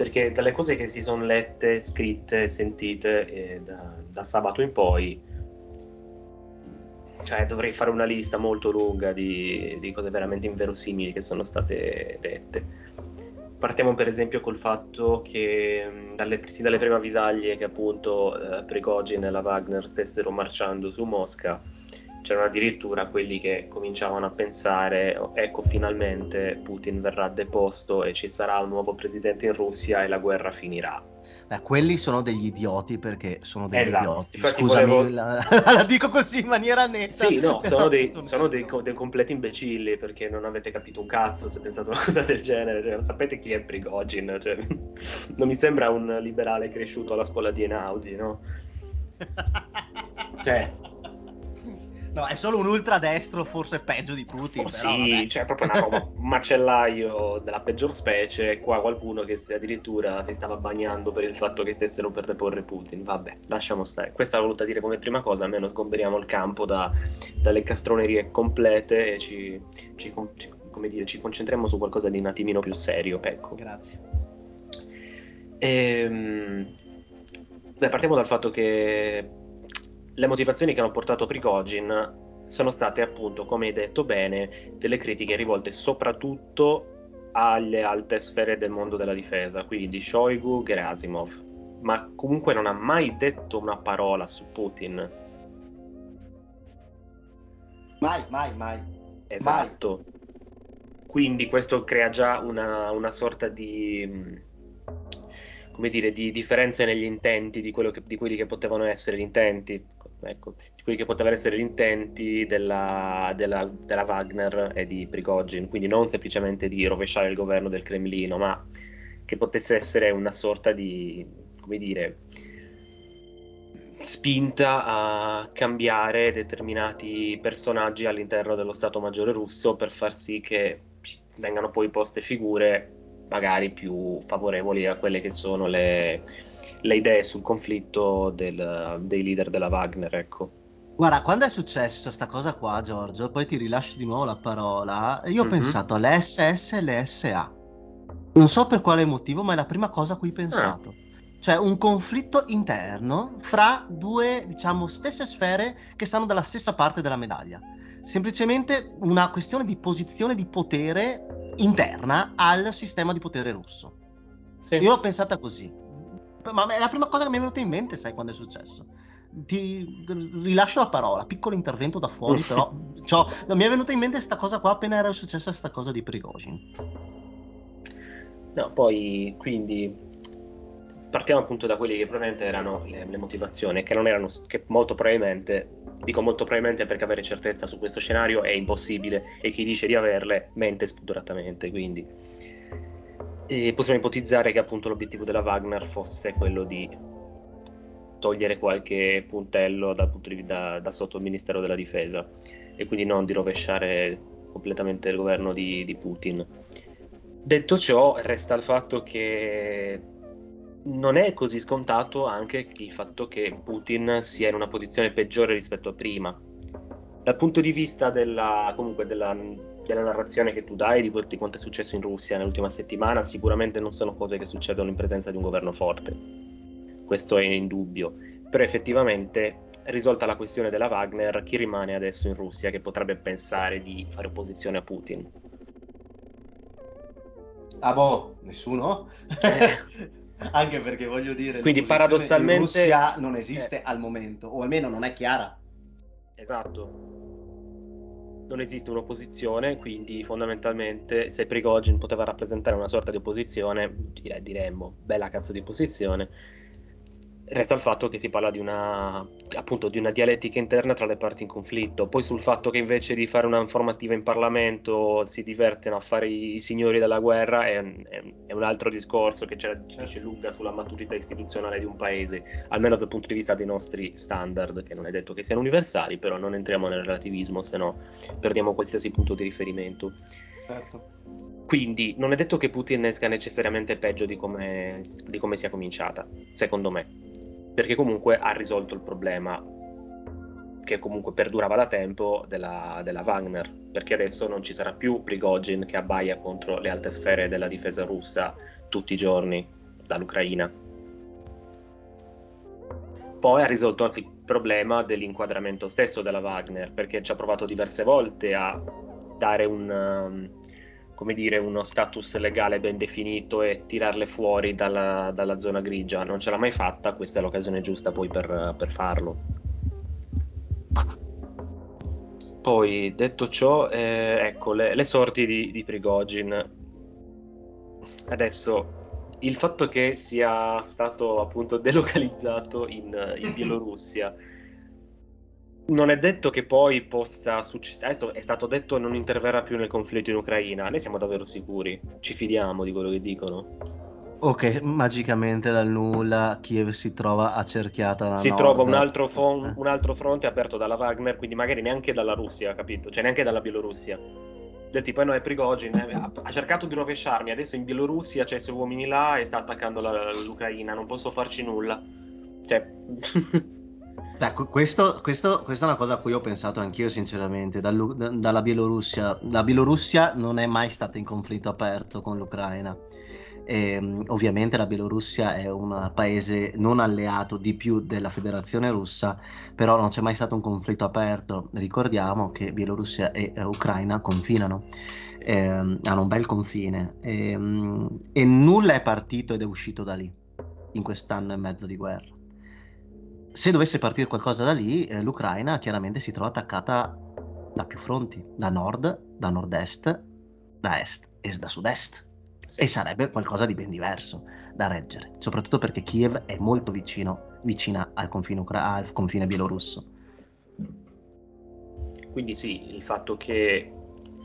perché dalle cose che si sono lette, scritte, sentite eh, da, da, sabato in poi, cioè dovrei fare una lista molto lunga di, di, cose veramente inverosimili che sono state dette. Partiamo per esempio col fatto che dalle, sì, dalle prime avvisaglie che appunto eh, Prigogine e la Wagner stessero marciando su Mosca, c'erano addirittura quelli che cominciavano a pensare oh, ecco finalmente Putin verrà deposto e ci sarà un nuovo presidente in Russia e la guerra finirà. Beh, quelli sono degli idioti perché sono degli esatto. idioti. Infatti Scusami, volevo... la, [laughs] la, dico così in maniera netta. Sì, no, sono, dei, [laughs] sono dei, dei, completi imbecilli perché non avete capito un cazzo se pensate una [laughs] cosa del genere. Cioè, sapete chi è Prigogine? Cioè, non mi sembra un liberale cresciuto alla scuola di Enaudi, no? cioè, No, è solo un ultradestro, forse peggio di Putin. Però, sì, vabbè. cioè proprio una roba, un macellaio della peggior specie. Qua qualcuno che addirittura si stava bagnando per il fatto che stessero per deporre Putin. Vabbè, lasciamo stare. Questa l'ho voluta dire come prima cosa, almeno sgomberiamo il campo da, dalle castronerie complete e ci, ci, ci, dire, ci, concentriamo su qualcosa di un attimino più serio. Ecco. Grazie. Ehm, beh, partiamo dal fatto che le motivazioni che hanno portato Prigogine sono state appunto, come hai detto bene, delle critiche rivolte soprattutto alle alte sfere del mondo della difesa, quindi Shoigu, Gerasimov, ma comunque non ha mai detto una parola su Putin. Mai, mai, mai. Esatto. Mai. Quindi questo crea già una, una sorta di come dire, di differenze negli intenti di, che, di, quelli che potevano essere gli intenti, ecco, di quelli che potevano essere gli intenti della, della, della, Wagner e di Prigozhin, quindi non semplicemente di rovesciare il governo del Cremlino, ma che potesse essere una sorta di, come dire, spinta a cambiare determinati personaggi all'interno dello Stato Maggiore russo per far sì che vengano poi poste figure magari più favorevoli a quelle che sono le, le idee sul conflitto del, dei leader della Wagner, ecco. Guarda, quando è successa questa cosa qua, Giorgio, poi ti rilascio di nuovo la parola, io ho mm-hmm. pensato alle SS e le SA. Non so per quale motivo, ma è la prima cosa a cui ho pensato. Ah. Cioè un conflitto interno fra due, diciamo, stesse sfere che stanno dalla stessa parte della medaglia semplicemente una questione di posizione di potere interna al sistema di potere russo. Sì. Io l'ho pensata così. Ma è la prima cosa che mi è venuta in mente, sai, quando è successo. Ti rilascio la parola, piccolo intervento da fuori, però cioè, mi è venuta in mente questa cosa qua appena era successa questa cosa di Prigozhin. No, poi quindi partiamo appunto da quelli che probabilmente erano le, le motivazioni, che non erano, che molto probabilmente, dico molto probabilmente perché avere certezza su questo scenario è impossibile e chi dice di averle mente spudoratamente, quindi e possiamo ipotizzare che appunto l'obiettivo della Wagner fosse quello di togliere qualche puntello dal punto di vista da, sotto il Ministero della Difesa e quindi non di rovesciare completamente il governo di, di Putin. Detto ciò, resta il fatto che non è così scontato anche il fatto che Putin sia in una posizione peggiore rispetto a prima. Dal punto di vista della, comunque della, della narrazione che tu dai di, di quanto è successo in Russia nell'ultima settimana, sicuramente non sono cose che succedono in presenza di un governo forte. Questo è indubbio. Però effettivamente, risolta la questione della Wagner, chi rimane adesso in Russia che potrebbe pensare di fare opposizione a Putin? Ah boh, nessuno? [laughs] Anche perché voglio dire, quindi paradossalmente in Russia non esiste eh. al momento, o almeno non è chiara. Esatto. Non esiste un'opposizione, quindi fondamentalmente se Prigogine poteva rappresentare una sorta di opposizione, diremmo bella cazzo di opposizione Resta il fatto che si parla di una, appunto, di una dialettica interna tra le parti in conflitto. Poi sul fatto che invece di fare una informativa in Parlamento si divertono a fare i, i signori della guerra è, è, è, un altro discorso che ci dice lunga sulla maturità istituzionale di un paese, almeno dal punto di vista dei nostri standard, che non è detto che siano universali, però non entriamo nel relativismo, se no perdiamo qualsiasi punto di riferimento. Certo. Quindi non è detto che Putin esca necessariamente peggio di come, di come sia cominciata, secondo me perché comunque ha risolto il problema che comunque perdurava da tempo della, della, Wagner, perché adesso non ci sarà più Prigozhin che abbaia contro le alte sfere della difesa russa tutti i giorni dall'Ucraina. Poi ha risolto anche il problema dell'inquadramento stesso della Wagner, perché ci ha provato diverse volte a dare un, um, come dire, uno status legale ben definito e tirarle fuori dalla, dalla zona grigia. Non ce l'ha mai fatta, questa è l'occasione giusta poi per, per farlo. Poi, detto ciò, eh, ecco le, le, sorti di, di Prigogine. Adesso, il fatto che sia stato appunto [laughs] delocalizzato in, in Bielorussia non è detto che poi possa succedere. Adesso è stato detto che non interverrà più nel conflitto in Ucraina. Ne siamo davvero sicuri? Ci fidiamo di quello che dicono? O che magicamente dal nulla Kiev si trova accerchiata da Si nord. trova un altro, fon- eh. un altro, fronte aperto dalla Wagner, quindi magari neanche dalla Russia, capito? Cioè neanche dalla Bielorussia. Del tipo, eh no, è Prigogine, eh, ha, ha, cercato di rovesciarmi, adesso in Bielorussia c'è i suoi uomini là e sta attaccando la, l'Ucraina, non posso farci nulla. Cioè... [laughs] Beh, questo, questo, questa è una cosa a cui ho pensato anch'io, sinceramente. Dal, dalla Bielorussia. La Bielorussia non è mai stata in conflitto aperto con l'Ucraina. E, ehm, ovviamente la Bielorussia è un paese non alleato di più della Federazione russa, però non c'è mai stato un conflitto aperto. Ricordiamo che Bielorussia e eh, Ucraina confinano, eh, hanno un bel confine e, e nulla è partito ed è uscito da lì in quest'anno e mezzo di guerra. Se dovesse partire qualcosa da lì, eh, l'Ucraina chiaramente si trova attaccata da più fronti, da nord, da nord-est, da est e da sud-est. Sì. E sarebbe qualcosa di ben diverso da reggere, soprattutto perché Kiev è molto vicino, vicina al confine, ucra- al confine bielorusso. Quindi sì, il fatto che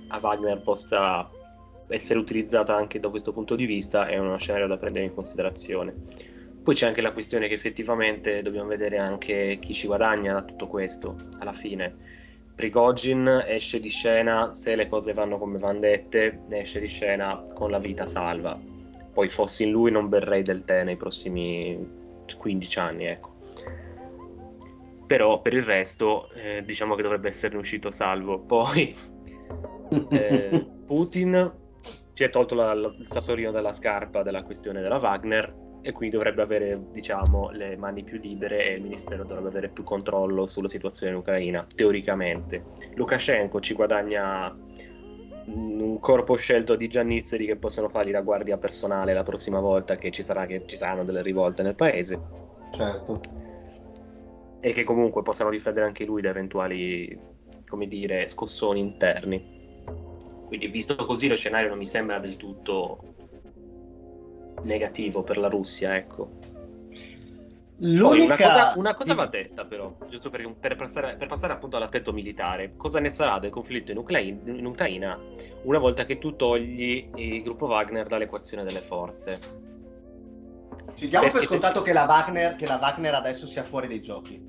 a Wagner possa essere utilizzata anche da questo punto di vista è uno scenario da prendere in considerazione. Poi c'è anche la questione che effettivamente dobbiamo vedere anche chi ci guadagna da tutto questo alla fine. Prigogin esce di scena, se le cose vanno come vanno dette, esce di scena con la vita salva. Poi fossi in lui non berrei del tè nei prossimi 15 anni, ecco. Però per il resto eh, diciamo che dovrebbe esserne uscito salvo. Poi eh, [laughs] Putin si è tolto la, la, il sassolino dalla scarpa della questione della Wagner e quindi dovrebbe avere diciamo, le mani più libere e il ministero dovrebbe avere più controllo sulla situazione in Ucraina, teoricamente. Lukashenko ci guadagna un corpo scelto di giannizzeri che possono fargli da guardia personale la prossima volta che ci, sarà, che ci saranno delle rivolte nel paese. Certo. E che comunque possano difendere anche lui da eventuali, come dire, scossoni interni. Quindi visto così lo scenario non mi sembra del tutto negativo per la Russia, ecco. Poi una cosa, una cosa va detta però, giusto per, per, passare, per, passare, appunto all'aspetto militare. Cosa ne sarà del conflitto in, Ucraina, in Ucraina una volta che tu togli il gruppo Wagner dall'equazione delle forze? Ci diamo Perché per scontato che la, Wagner, che la Wagner adesso sia fuori dai giochi.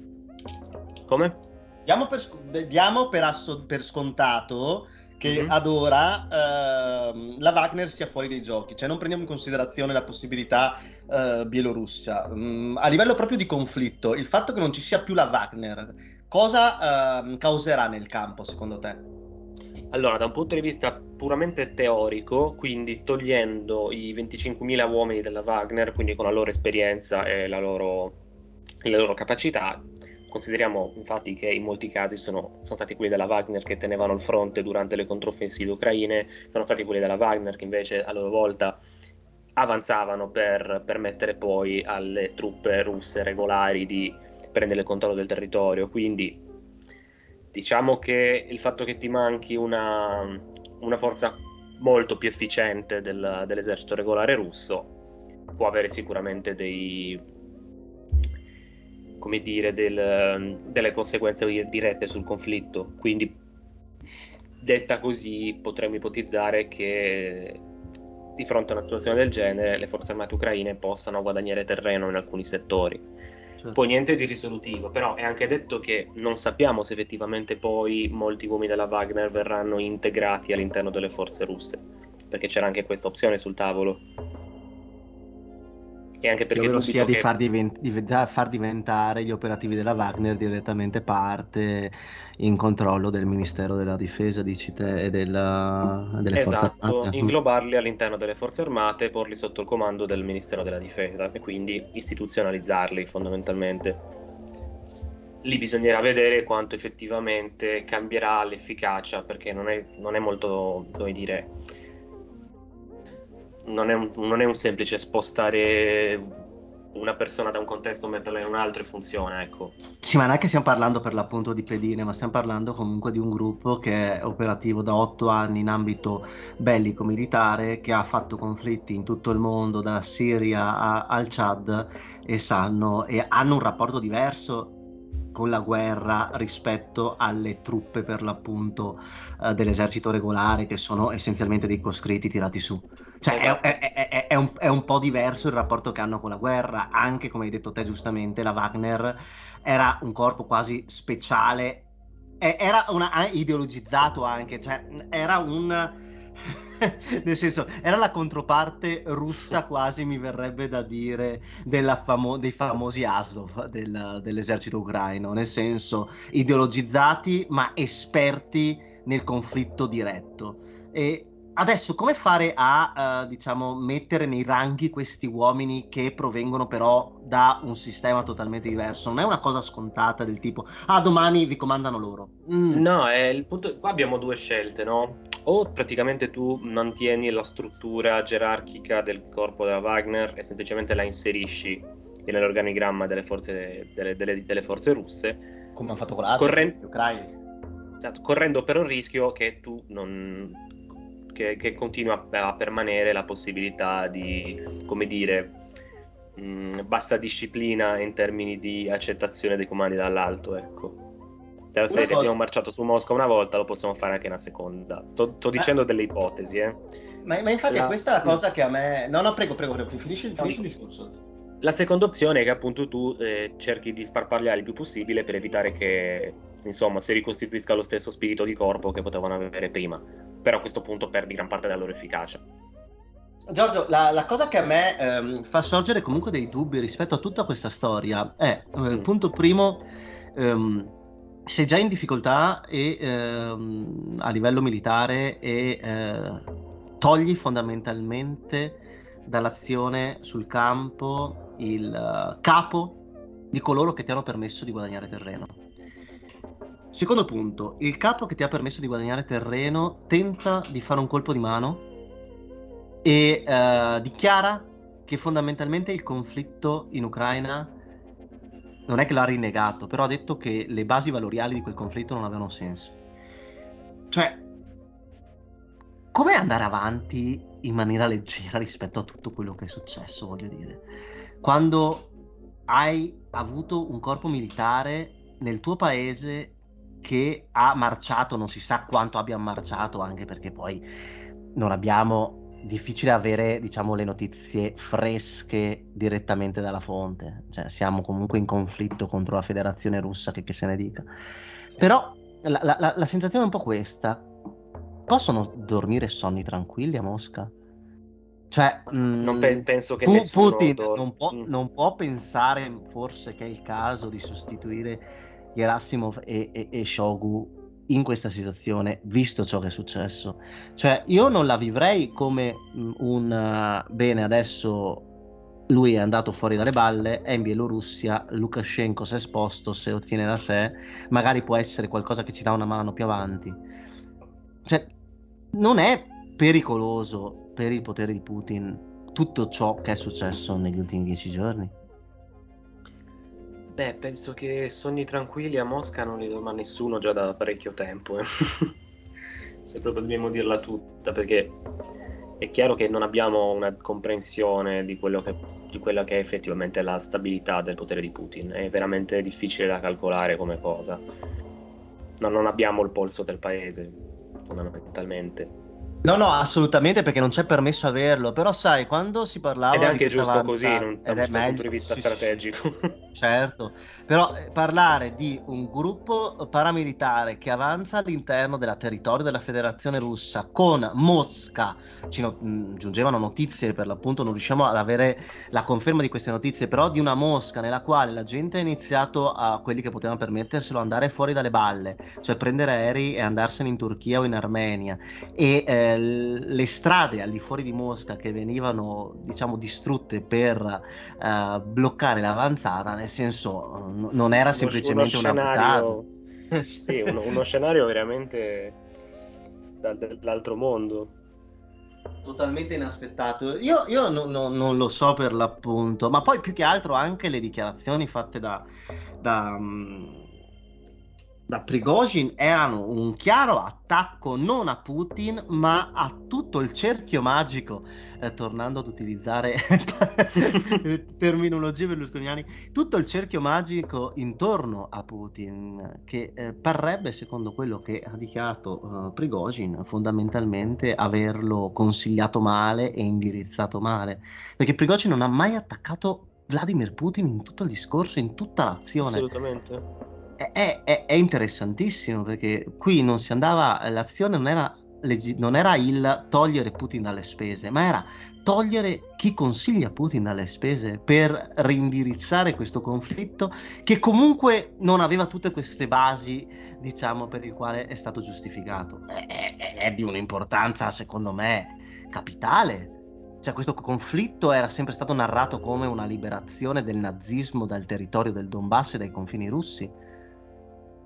Come? Diamo per, diamo per, asso, per scontato che mm-hmm. ad ora uh, la Wagner sia fuori dai giochi, cioè non prendiamo in considerazione la possibilità uh, bielorussia. Um, a livello proprio di conflitto, il fatto che non ci sia più la Wagner, cosa uh, causerà nel campo secondo te? Allora, da un punto di vista puramente teorico, quindi togliendo i 25.000 uomini della Wagner, quindi con la loro esperienza e la loro, le loro capacità, Consideriamo infatti che in molti casi sono, sono, stati quelli della Wagner che tenevano il fronte durante le controffensive ucraine, sono stati quelli della Wagner che invece a loro volta avanzavano per permettere poi alle truppe russe regolari di prendere il controllo del territorio. Quindi diciamo che il fatto che ti manchi una, una forza molto più efficiente del, dell'esercito regolare russo può avere sicuramente dei, come dire, del, delle conseguenze dirette sul conflitto. Quindi, detta così, potremmo ipotizzare che di fronte a una situazione del genere le forze armate ucraine possano guadagnare terreno in alcuni settori. Certo. Poi niente di risolutivo, però è anche detto che non sappiamo se effettivamente poi molti uomini della Wagner verranno integrati all'interno delle forze russe, perché c'era anche questa opzione sul tavolo. E anche perché ovvero sia di, che... far, divent- di far, diventare gli operativi della Wagner direttamente parte in controllo del Ministero della Difesa, dici te, e della, delle esatto, forze armate. inglobarli all'interno delle forze armate, porli sotto il comando del Ministero della Difesa e quindi istituzionalizzarli fondamentalmente. Lì bisognerà vedere quanto effettivamente cambierà l'efficacia, perché non è, non è molto, come dire, non è, un, non è un semplice spostare una persona da un contesto metterla in un altro e funziona, ecco. Sì, ma non è che stiamo parlando per l'appunto di pedine, ma stiamo parlando comunque di un gruppo che è operativo da otto anni in ambito bellico-militare, che ha fatto conflitti in tutto il mondo, da Siria a, al Chad, e sanno, e hanno un rapporto diverso con la guerra rispetto alle truppe per l'appunto uh, dell'esercito regolare che sono essenzialmente dei coscritti tirati su. Cioè esatto. è, è, è, un, è un po' diverso il rapporto che hanno con la guerra, anche come hai detto te giustamente, la Wagner era un corpo quasi speciale, era una, ideologizzato anche, cioè era un [laughs] nel senso, era la controparte russa quasi, mi verrebbe da dire, famo- dei famosi Azov del, dell'esercito ucraino, nel senso, ideologizzati ma esperti nel conflitto diretto. E adesso come fare a, uh, diciamo, mettere nei ranghi questi uomini che provengono però da un sistema totalmente diverso? Non è una cosa scontata del tipo, ah, domani vi comandano loro. Mm. No, è il punto, qua abbiamo due scelte, no? O praticamente tu mantieni la struttura gerarchica del corpo della Wagner e semplicemente la inserisci nell'organigramma delle forze, delle, delle, delle forze russe. Come hanno fatto con l'altro, corren- gli ucraini. Esatto, correndo però il rischio che tu non, che, che continua a, permanere la possibilità di, come dire, mh, mm, bassa disciplina in termini di accettazione dei comandi dall'alto, ecco. Della serie cosa... abbiamo marciato su Mosca una volta, lo possiamo fare anche una seconda. Sto, sto dicendo delle ipotesi, eh. Ma, ma infatti la... è questa la cosa che a me... No, no, prego, prego, prego. Finisci, finisci il discorso. La seconda opzione è che appunto tu eh, cerchi di sparpagliare il più possibile per evitare che insomma si ricostituisca lo stesso spirito di corpo che potevano avere prima però a questo punto perdi gran parte della loro efficacia. Giorgio, la, la cosa che a me ehm, fa sorgere comunque dei dubbi rispetto a tutta questa storia è, eh, mm. punto primo, ehm, sei già in difficoltà e, ehm, a livello militare e eh, togli fondamentalmente dall'azione sul campo il uh, capo di coloro che ti hanno permesso di guadagnare terreno. Secondo punto, il capo che ti ha permesso di guadagnare terreno tenta di fare un colpo di mano e uh, dichiara che fondamentalmente il conflitto in Ucraina non è che l'ha rinnegato, però ha detto che le basi valoriali di quel conflitto non avevano senso. Cioè, come andare avanti in maniera leggera rispetto a tutto quello che è successo, voglio dire? Quando hai avuto un corpo militare nel tuo paese che ha marciato, non si sa quanto abbia marciato, anche perché poi non abbiamo difficile avere diciamo le notizie fresche direttamente dalla fonte cioè siamo comunque in conflitto contro la federazione russa che, che se ne dica però la, la, la, sensazione è un po' questa possono dormire sonni tranquilli a Mosca? cioè non pe- penso che Pu- Putin non, può, mm. non può pensare forse che è il caso di sostituire Gerasimov e, e, e Shogu in questa situazione, visto ciò che è successo. Cioè, io non la vivrei come mm, un uh, bene, adesso lui è andato fuori dalle balle, è in Bielorussia, Lukashenko si è esposto, se ottiene da sé, magari può essere qualcosa che ci dà una mano più avanti. Cioè, non è pericoloso per il potere di Putin tutto ciò che è successo negli ultimi dieci giorni? Beh, penso che sogni tranquilli a Mosca non li dorma nessuno già da parecchio tempo. Eh. [laughs] Se proprio dobbiamo dirla tutta, perché è chiaro che non abbiamo una comprensione di, che, di, quella che è effettivamente la stabilità del potere di Putin. È veramente difficile da calcolare come cosa. No, non abbiamo il polso del paese, fondamentalmente. No, no, assolutamente perché non c'è permesso averlo, però sai, quando si parlava Ed è anche giusto avanza, così, non, da un punto di vista sì, strategico. certo, però eh, parlare di un gruppo paramilitare che avanza all'interno del territorio della Federazione Russa con Mosca, ci no, mh, giungevano notizie, per l'appunto non riusciamo ad avere la conferma di queste notizie, però di una Mosca nella quale la gente ha iniziato a quelli che potevano permetterselo andare fuori dalle balle, cioè prendere aerei e andarsene in Turchia o in Armenia e eh, le strade al di fuori di Mosca che venivano diciamo distrutte per uh, bloccare l'avanzata nel senso n- non era uno, semplicemente uno una scenario, [laughs] sì, [laughs] uno, uno, scenario veramente da, dall'altro mondo. Totalmente inaspettato. Io, io no, no, non lo so per l'appunto ma poi più che altro anche le dichiarazioni fatte da, da um, da Prigozhin erano un chiaro attacco non a Putin ma a tutto il cerchio magico, eh, tornando ad utilizzare [laughs] terminologie berlusconiani, tutto il cerchio magico intorno a Putin che eh, parrebbe, secondo quello che ha dichiarato eh, Prigozhin, fondamentalmente averlo consigliato male e indirizzato male, perché Prigozhin non ha mai attaccato Vladimir Putin in tutto il discorso, in tutta l'azione. Assolutamente è, è, è, interessantissimo perché qui non si andava, l'azione non era non era il togliere Putin dalle spese, ma era togliere chi consiglia Putin dalle spese per reindirizzare questo conflitto che comunque non aveva tutte queste basi, diciamo, per il quale è stato giustificato. È, è di un'importanza, secondo me, capitale. Cioè, questo conflitto era sempre stato narrato come una liberazione del nazismo dal territorio del Donbass e dai confini russi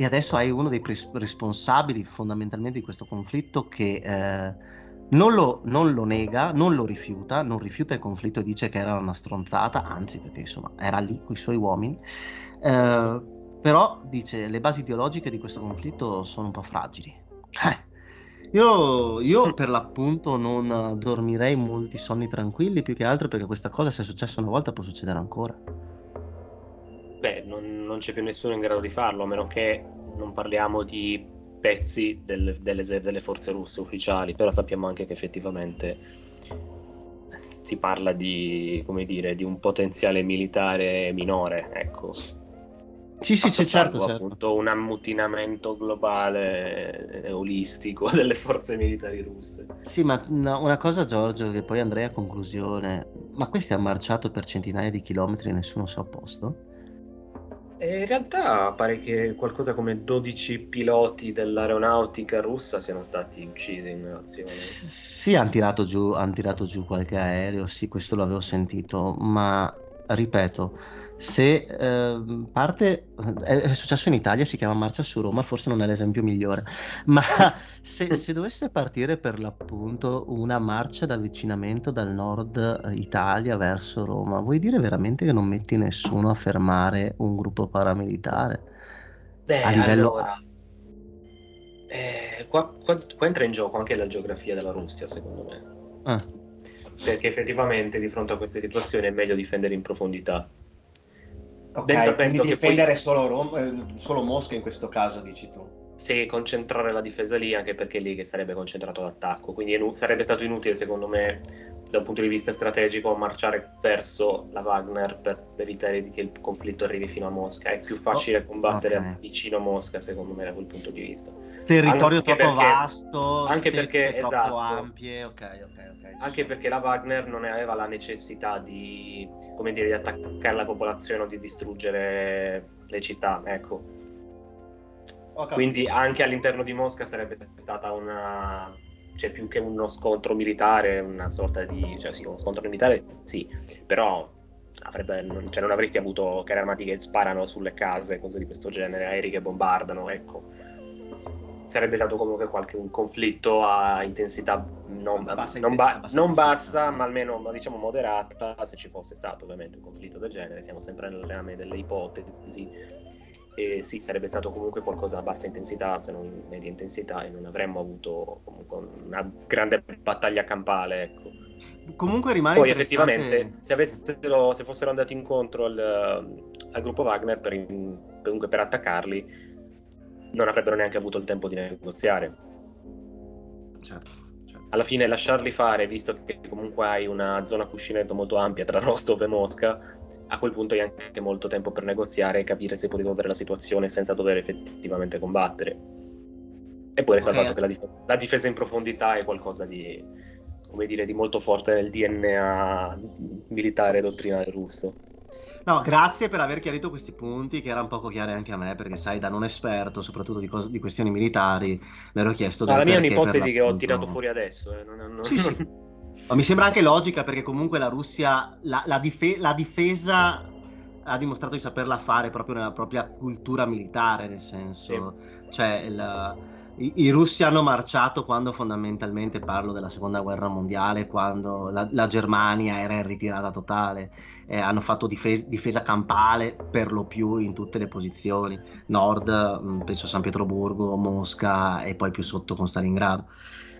e adesso hai uno dei pres- responsabili fondamentalmente di questo conflitto che eh, non, lo, non, lo, nega, non lo rifiuta, non rifiuta il conflitto e dice che era una stronzata, anzi perché insomma era lì con i suoi uomini, eh, però dice le basi ideologiche di questo conflitto sono un po' fragili. Eh. Io, io, per l'appunto non dormirei molti sonni tranquilli più che altro perché questa cosa se è successa una volta può succedere ancora. C'è più nessuno in grado di farlo, a meno che non parliamo di pezzi delle, delle, delle forze russe ufficiali, però sappiamo anche che effettivamente si parla di, come dire, di un potenziale militare minore, ecco. Sì, sì, sì, certo, certo. appunto un ammutinamento globale e olistico [laughs] delle forze militari russe. Sì, ma una cosa Giorgio, che poi andrei a conclusione, ma questi hanno marciato per centinaia di chilometri e nessuno si è opposto? In realtà pare che qualcosa come 12 piloti dell'aeronautica russa siano stati uccisi in azione. Sì, hanno tirato, han tirato giù qualche aereo, sì, questo l'avevo sentito, ma ripeto, se eh, parte è, è, successo in Italia, si chiama Marcia su Roma, forse non è l'esempio migliore, [laughs] ma se, se, dovesse partire per l'appunto una marcia d'avvicinamento dal nord Italia verso Roma, vuoi dire veramente che non metti nessuno a fermare un gruppo paramilitare? Beh, a livello... Allora, eh, qua, qua, qua, entra in gioco anche la geografia della Russia, secondo me. Ah. Perché effettivamente di fronte a queste situazioni è meglio difendere in profondità Ok, ben sapendo quindi difendere poi... solo, Rom- eh, solo Mosca in questo caso, dici tu. Sì, concentrare la difesa lì, anche perché è lì che sarebbe concentrato l'attacco. Quindi inu- sarebbe stato inutile, secondo me, da un punto di vista strategico, marciare verso la Wagner per evitare che il conflitto arrivi fino a Mosca. È più facile oh, combattere okay. vicino a Mosca, secondo me, da quel punto di vista. Territorio anche troppo perché, vasto, anche perché troppo esatto, ampie, ok, ok, ok. Anche perché la Wagner non aveva la necessità di, come dire, di attaccare la popolazione o di distruggere le città, ecco. Quindi anche all'interno di Mosca sarebbe stata una cioè più che uno scontro militare, una sorta di, cioè sì, uno scontro militare sì, però avrebbe, non, cioè non avresti avuto carri armati che sparano sulle case, cose di questo genere, aerei che bombardano, ecco. Sarebbe stato comunque qualche un conflitto a intensità non, bassa, non, ba- non bassa, ma almeno diciamo moderata, se ci fosse stato ovviamente un conflitto del genere, siamo sempre nel rame delle ipotesi e sì, sarebbe stato comunque qualcosa a bassa intensità, se non media intensità, e non avremmo avuto comunque una grande battaglia campale. Ecco. Comunque rimane Poi effettivamente, se, avessero, se fossero andati incontro al, al gruppo Wagner per, comunque per attaccarli, non avrebbero neanche avuto il tempo di negoziare. Certo, certo. Alla fine lasciarli fare, visto che comunque hai una zona cuscinetto molto ampia tra [laughs] Rostov e Mosca, a quel punto hai anche molto tempo per negoziare e capire se puoi risolvere la situazione senza dover effettivamente combattere. E poi resta okay. il fatto che la difesa, la difesa, in profondità è qualcosa di, come dire, di molto forte nel DNA militare dottrinale russo. No, grazie per aver chiarito questi punti che erano poco chiari anche a me, perché sai, da non esperto, soprattutto di, cos- di questioni militari, mi ero chiesto... No, la mia è un'ipotesi che ho tirato fuori adesso. Eh. Non, non, sì, [laughs] non... sì. Ma mi sembra anche logica perché comunque la Russia, la, la, dife- la, difesa ha dimostrato di saperla fare proprio nella propria cultura militare, nel senso, sì. cioè il, i, i, russi hanno marciato quando fondamentalmente parlo della seconda guerra mondiale, quando la, la Germania era in ritirata totale, eh, hanno fatto difes- difesa campale per lo più in tutte le posizioni, nord, penso a San Pietroburgo, Mosca e poi più sotto con Stalingrado.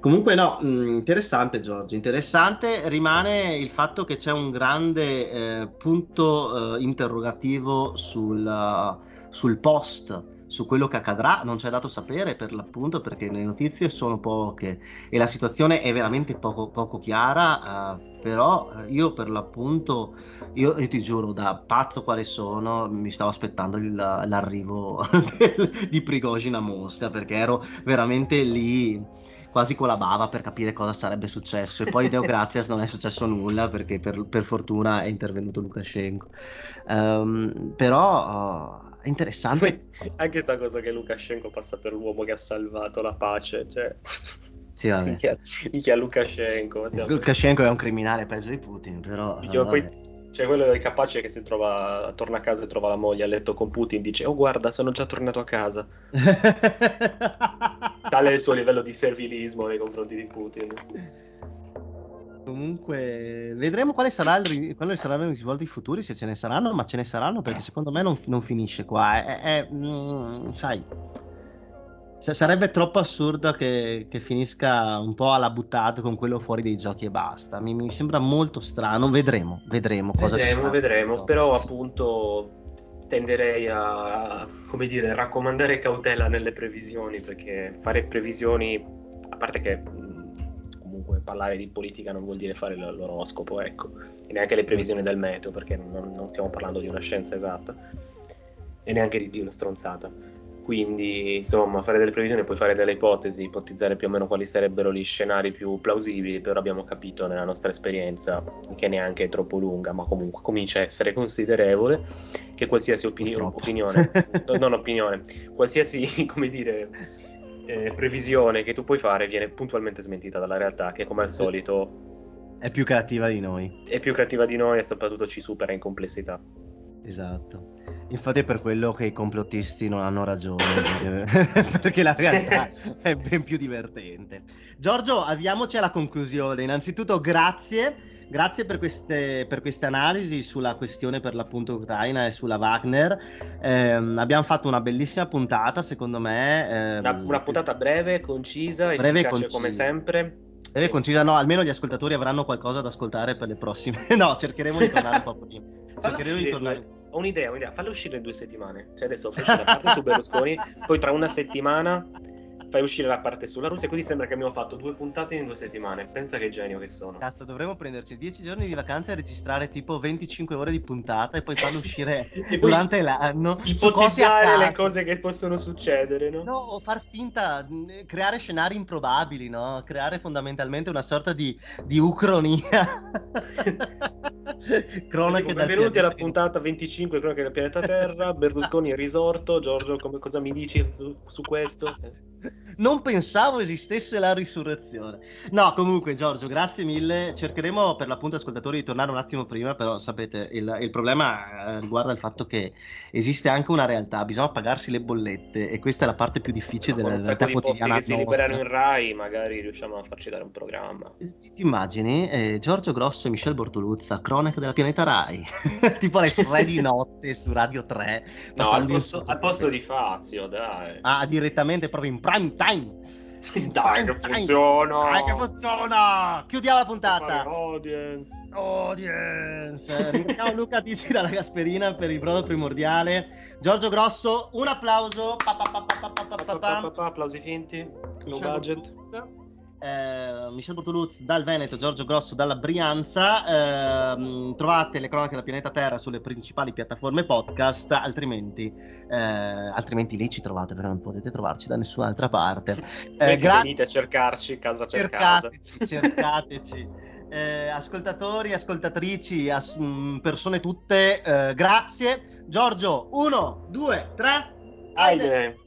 Comunque no, mm, interessante Giorgio, interessante. Rimane il fatto che c'è un grande eh, punto eh, interrogativo sul, uh, sul, post, su quello che accadrà, non c'è dato sapere per l'appunto perché le notizie sono poche e la situazione è veramente poco, poco chiara, uh, però uh, io per l'appunto, io, io, ti giuro, da pazzo quale sono, mi stavo aspettando il, l'arrivo [laughs] del, di Prigozhin a Mosca perché ero veramente lì quasi con la bava per capire cosa sarebbe successo. E poi Deo [laughs] Grazias non è successo nulla perché per, per fortuna è intervenuto Lukashenko. Um, però uh, è interessante. Anche sta cosa che Lukashenko passa per l'uomo che ha salvato la pace. Cioè... [laughs] Sì, vabbè. Minchia, Lukashenko. Lukashenko è un criminale peggio di Putin, però... Io, poi, cioè, quello è capace che si trova, torna a casa e trova la moglie a letto con Putin, dice, oh guarda, sono già tornato a casa. [laughs] Tale è il suo livello di servilismo nei confronti di Putin. Comunque, vedremo sarà il, quali saranno i risvolti futuri, se ce ne saranno, ma ce ne saranno perché secondo me non, non finisce qua. È, è, mm, sai, sarebbe troppo assurdo che, che, finisca un po' alla buttata con quello fuori dei giochi e basta. Mi, mi sembra molto strano. Vedremo, vedremo cosa vedremo, vedremo. Però appunto tenderei a, come dire, raccomandare cautela nelle previsioni perché fare previsioni, a parte che comunque parlare di politica non vuol dire fare l'oroscopo, ecco, e neanche le previsioni del meteo perché non, non stiamo parlando di una scienza esatta e neanche di, di una stronzata quindi insomma fare delle previsioni, poi fare delle ipotesi, ipotizzare più o meno quali sarebbero gli scenari più plausibili, però abbiamo capito nella nostra esperienza, che neanche è troppo lunga, ma comunque comincia a essere considerevole, che qualsiasi opini- opinione, [laughs] non opinione, qualsiasi, come dire, eh, previsione che tu puoi fare viene puntualmente smentita dalla realtà, che come al solito è più creativa di noi. È più creativa di noi e soprattutto ci supera in complessità. Esatto. Infatti è per quello che i complottisti non hanno ragione, [laughs] perché la realtà [laughs] è ben più divertente. Giorgio, avviamoci alla conclusione. Innanzitutto grazie, grazie per queste, per queste analisi sulla questione per l'appunto ucraina e sulla Wagner. Eh, abbiamo fatto una bellissima puntata, secondo me. Eh, una, una, puntata breve, concisa, breve efficace concisa. come sempre. Breve sì. concisa, no, almeno gli ascoltatori avranno qualcosa da ascoltare per le prossime. [laughs] no, cercheremo di tornare un po' prima. Cercheremo di tornare ho un'idea, un'idea, fallo uscire in due settimane. Cioè adesso uscire la parte su Berlusconi, poi tra una settimana fai uscire la parte sulla Russia, così sembra che abbiamo fatto due puntate in due settimane. Pensa che genio che sono. Cazzo, dovremmo prenderci 10 giorni di vacanza e registrare tipo 25 ore di puntata e poi farlo uscire [laughs] durante l'anno. Ipotizzare le cose che possono succedere, no? No, o far finta, creare scenari improbabili, no? Creare fondamentalmente una sorta di, di ucronia. [laughs] cronache tipo, benvenuti alla puntata 25 cronache del pianeta Terra Berlusconi è risorto Giorgio come, cosa mi dici su, su questo? Non pensavo esistesse la risurrezione. No, comunque, Giorgio, grazie mille. Cercheremo per l'appunto, ascoltatori, di tornare un attimo prima, però sapete, il, il problema eh, riguarda il fatto che esiste anche una realtà, bisogna pagarsi le bollette e questa è la parte più difficile della realtà quotidiana. Se si liberano in Rai, magari riusciamo a farci dare un programma. Eh, ti immagini? Eh, Giorgio Grosso e Michel Bortoluzza, cronaca della pianeta Rai, [laughs] tipo alle 3 di notte su Radio 3. No, al posto, al posto di Fazio, dai. Ah, direttamente proprio in time. Dai, che funziona! Dai, che funziona! Chiudiamo la puntata. Audience. Audience. Ringraziamo Luca Tizi dalla Gasperina per il brodo primordiale. Giorgio Grosso, un applauso. Pa, pa, pa, applausi finti. No budget eh, Michel Bortoluz dal Veneto, Giorgio Grosso dalla Brianza. Eh, trovate le cronache della pianeta Terra sulle principali piattaforme podcast, altrimenti, eh, altrimenti lì ci trovate perché non potete trovarci da nessun'altra parte. Eh, gra- venite a cercarci casa per cercateci, casa. Cercateci. [laughs] Eh, ascoltatori, ascoltatrici, as- mm, persone tutte, eh, grazie. Giorgio, uno, due, tre. Aide.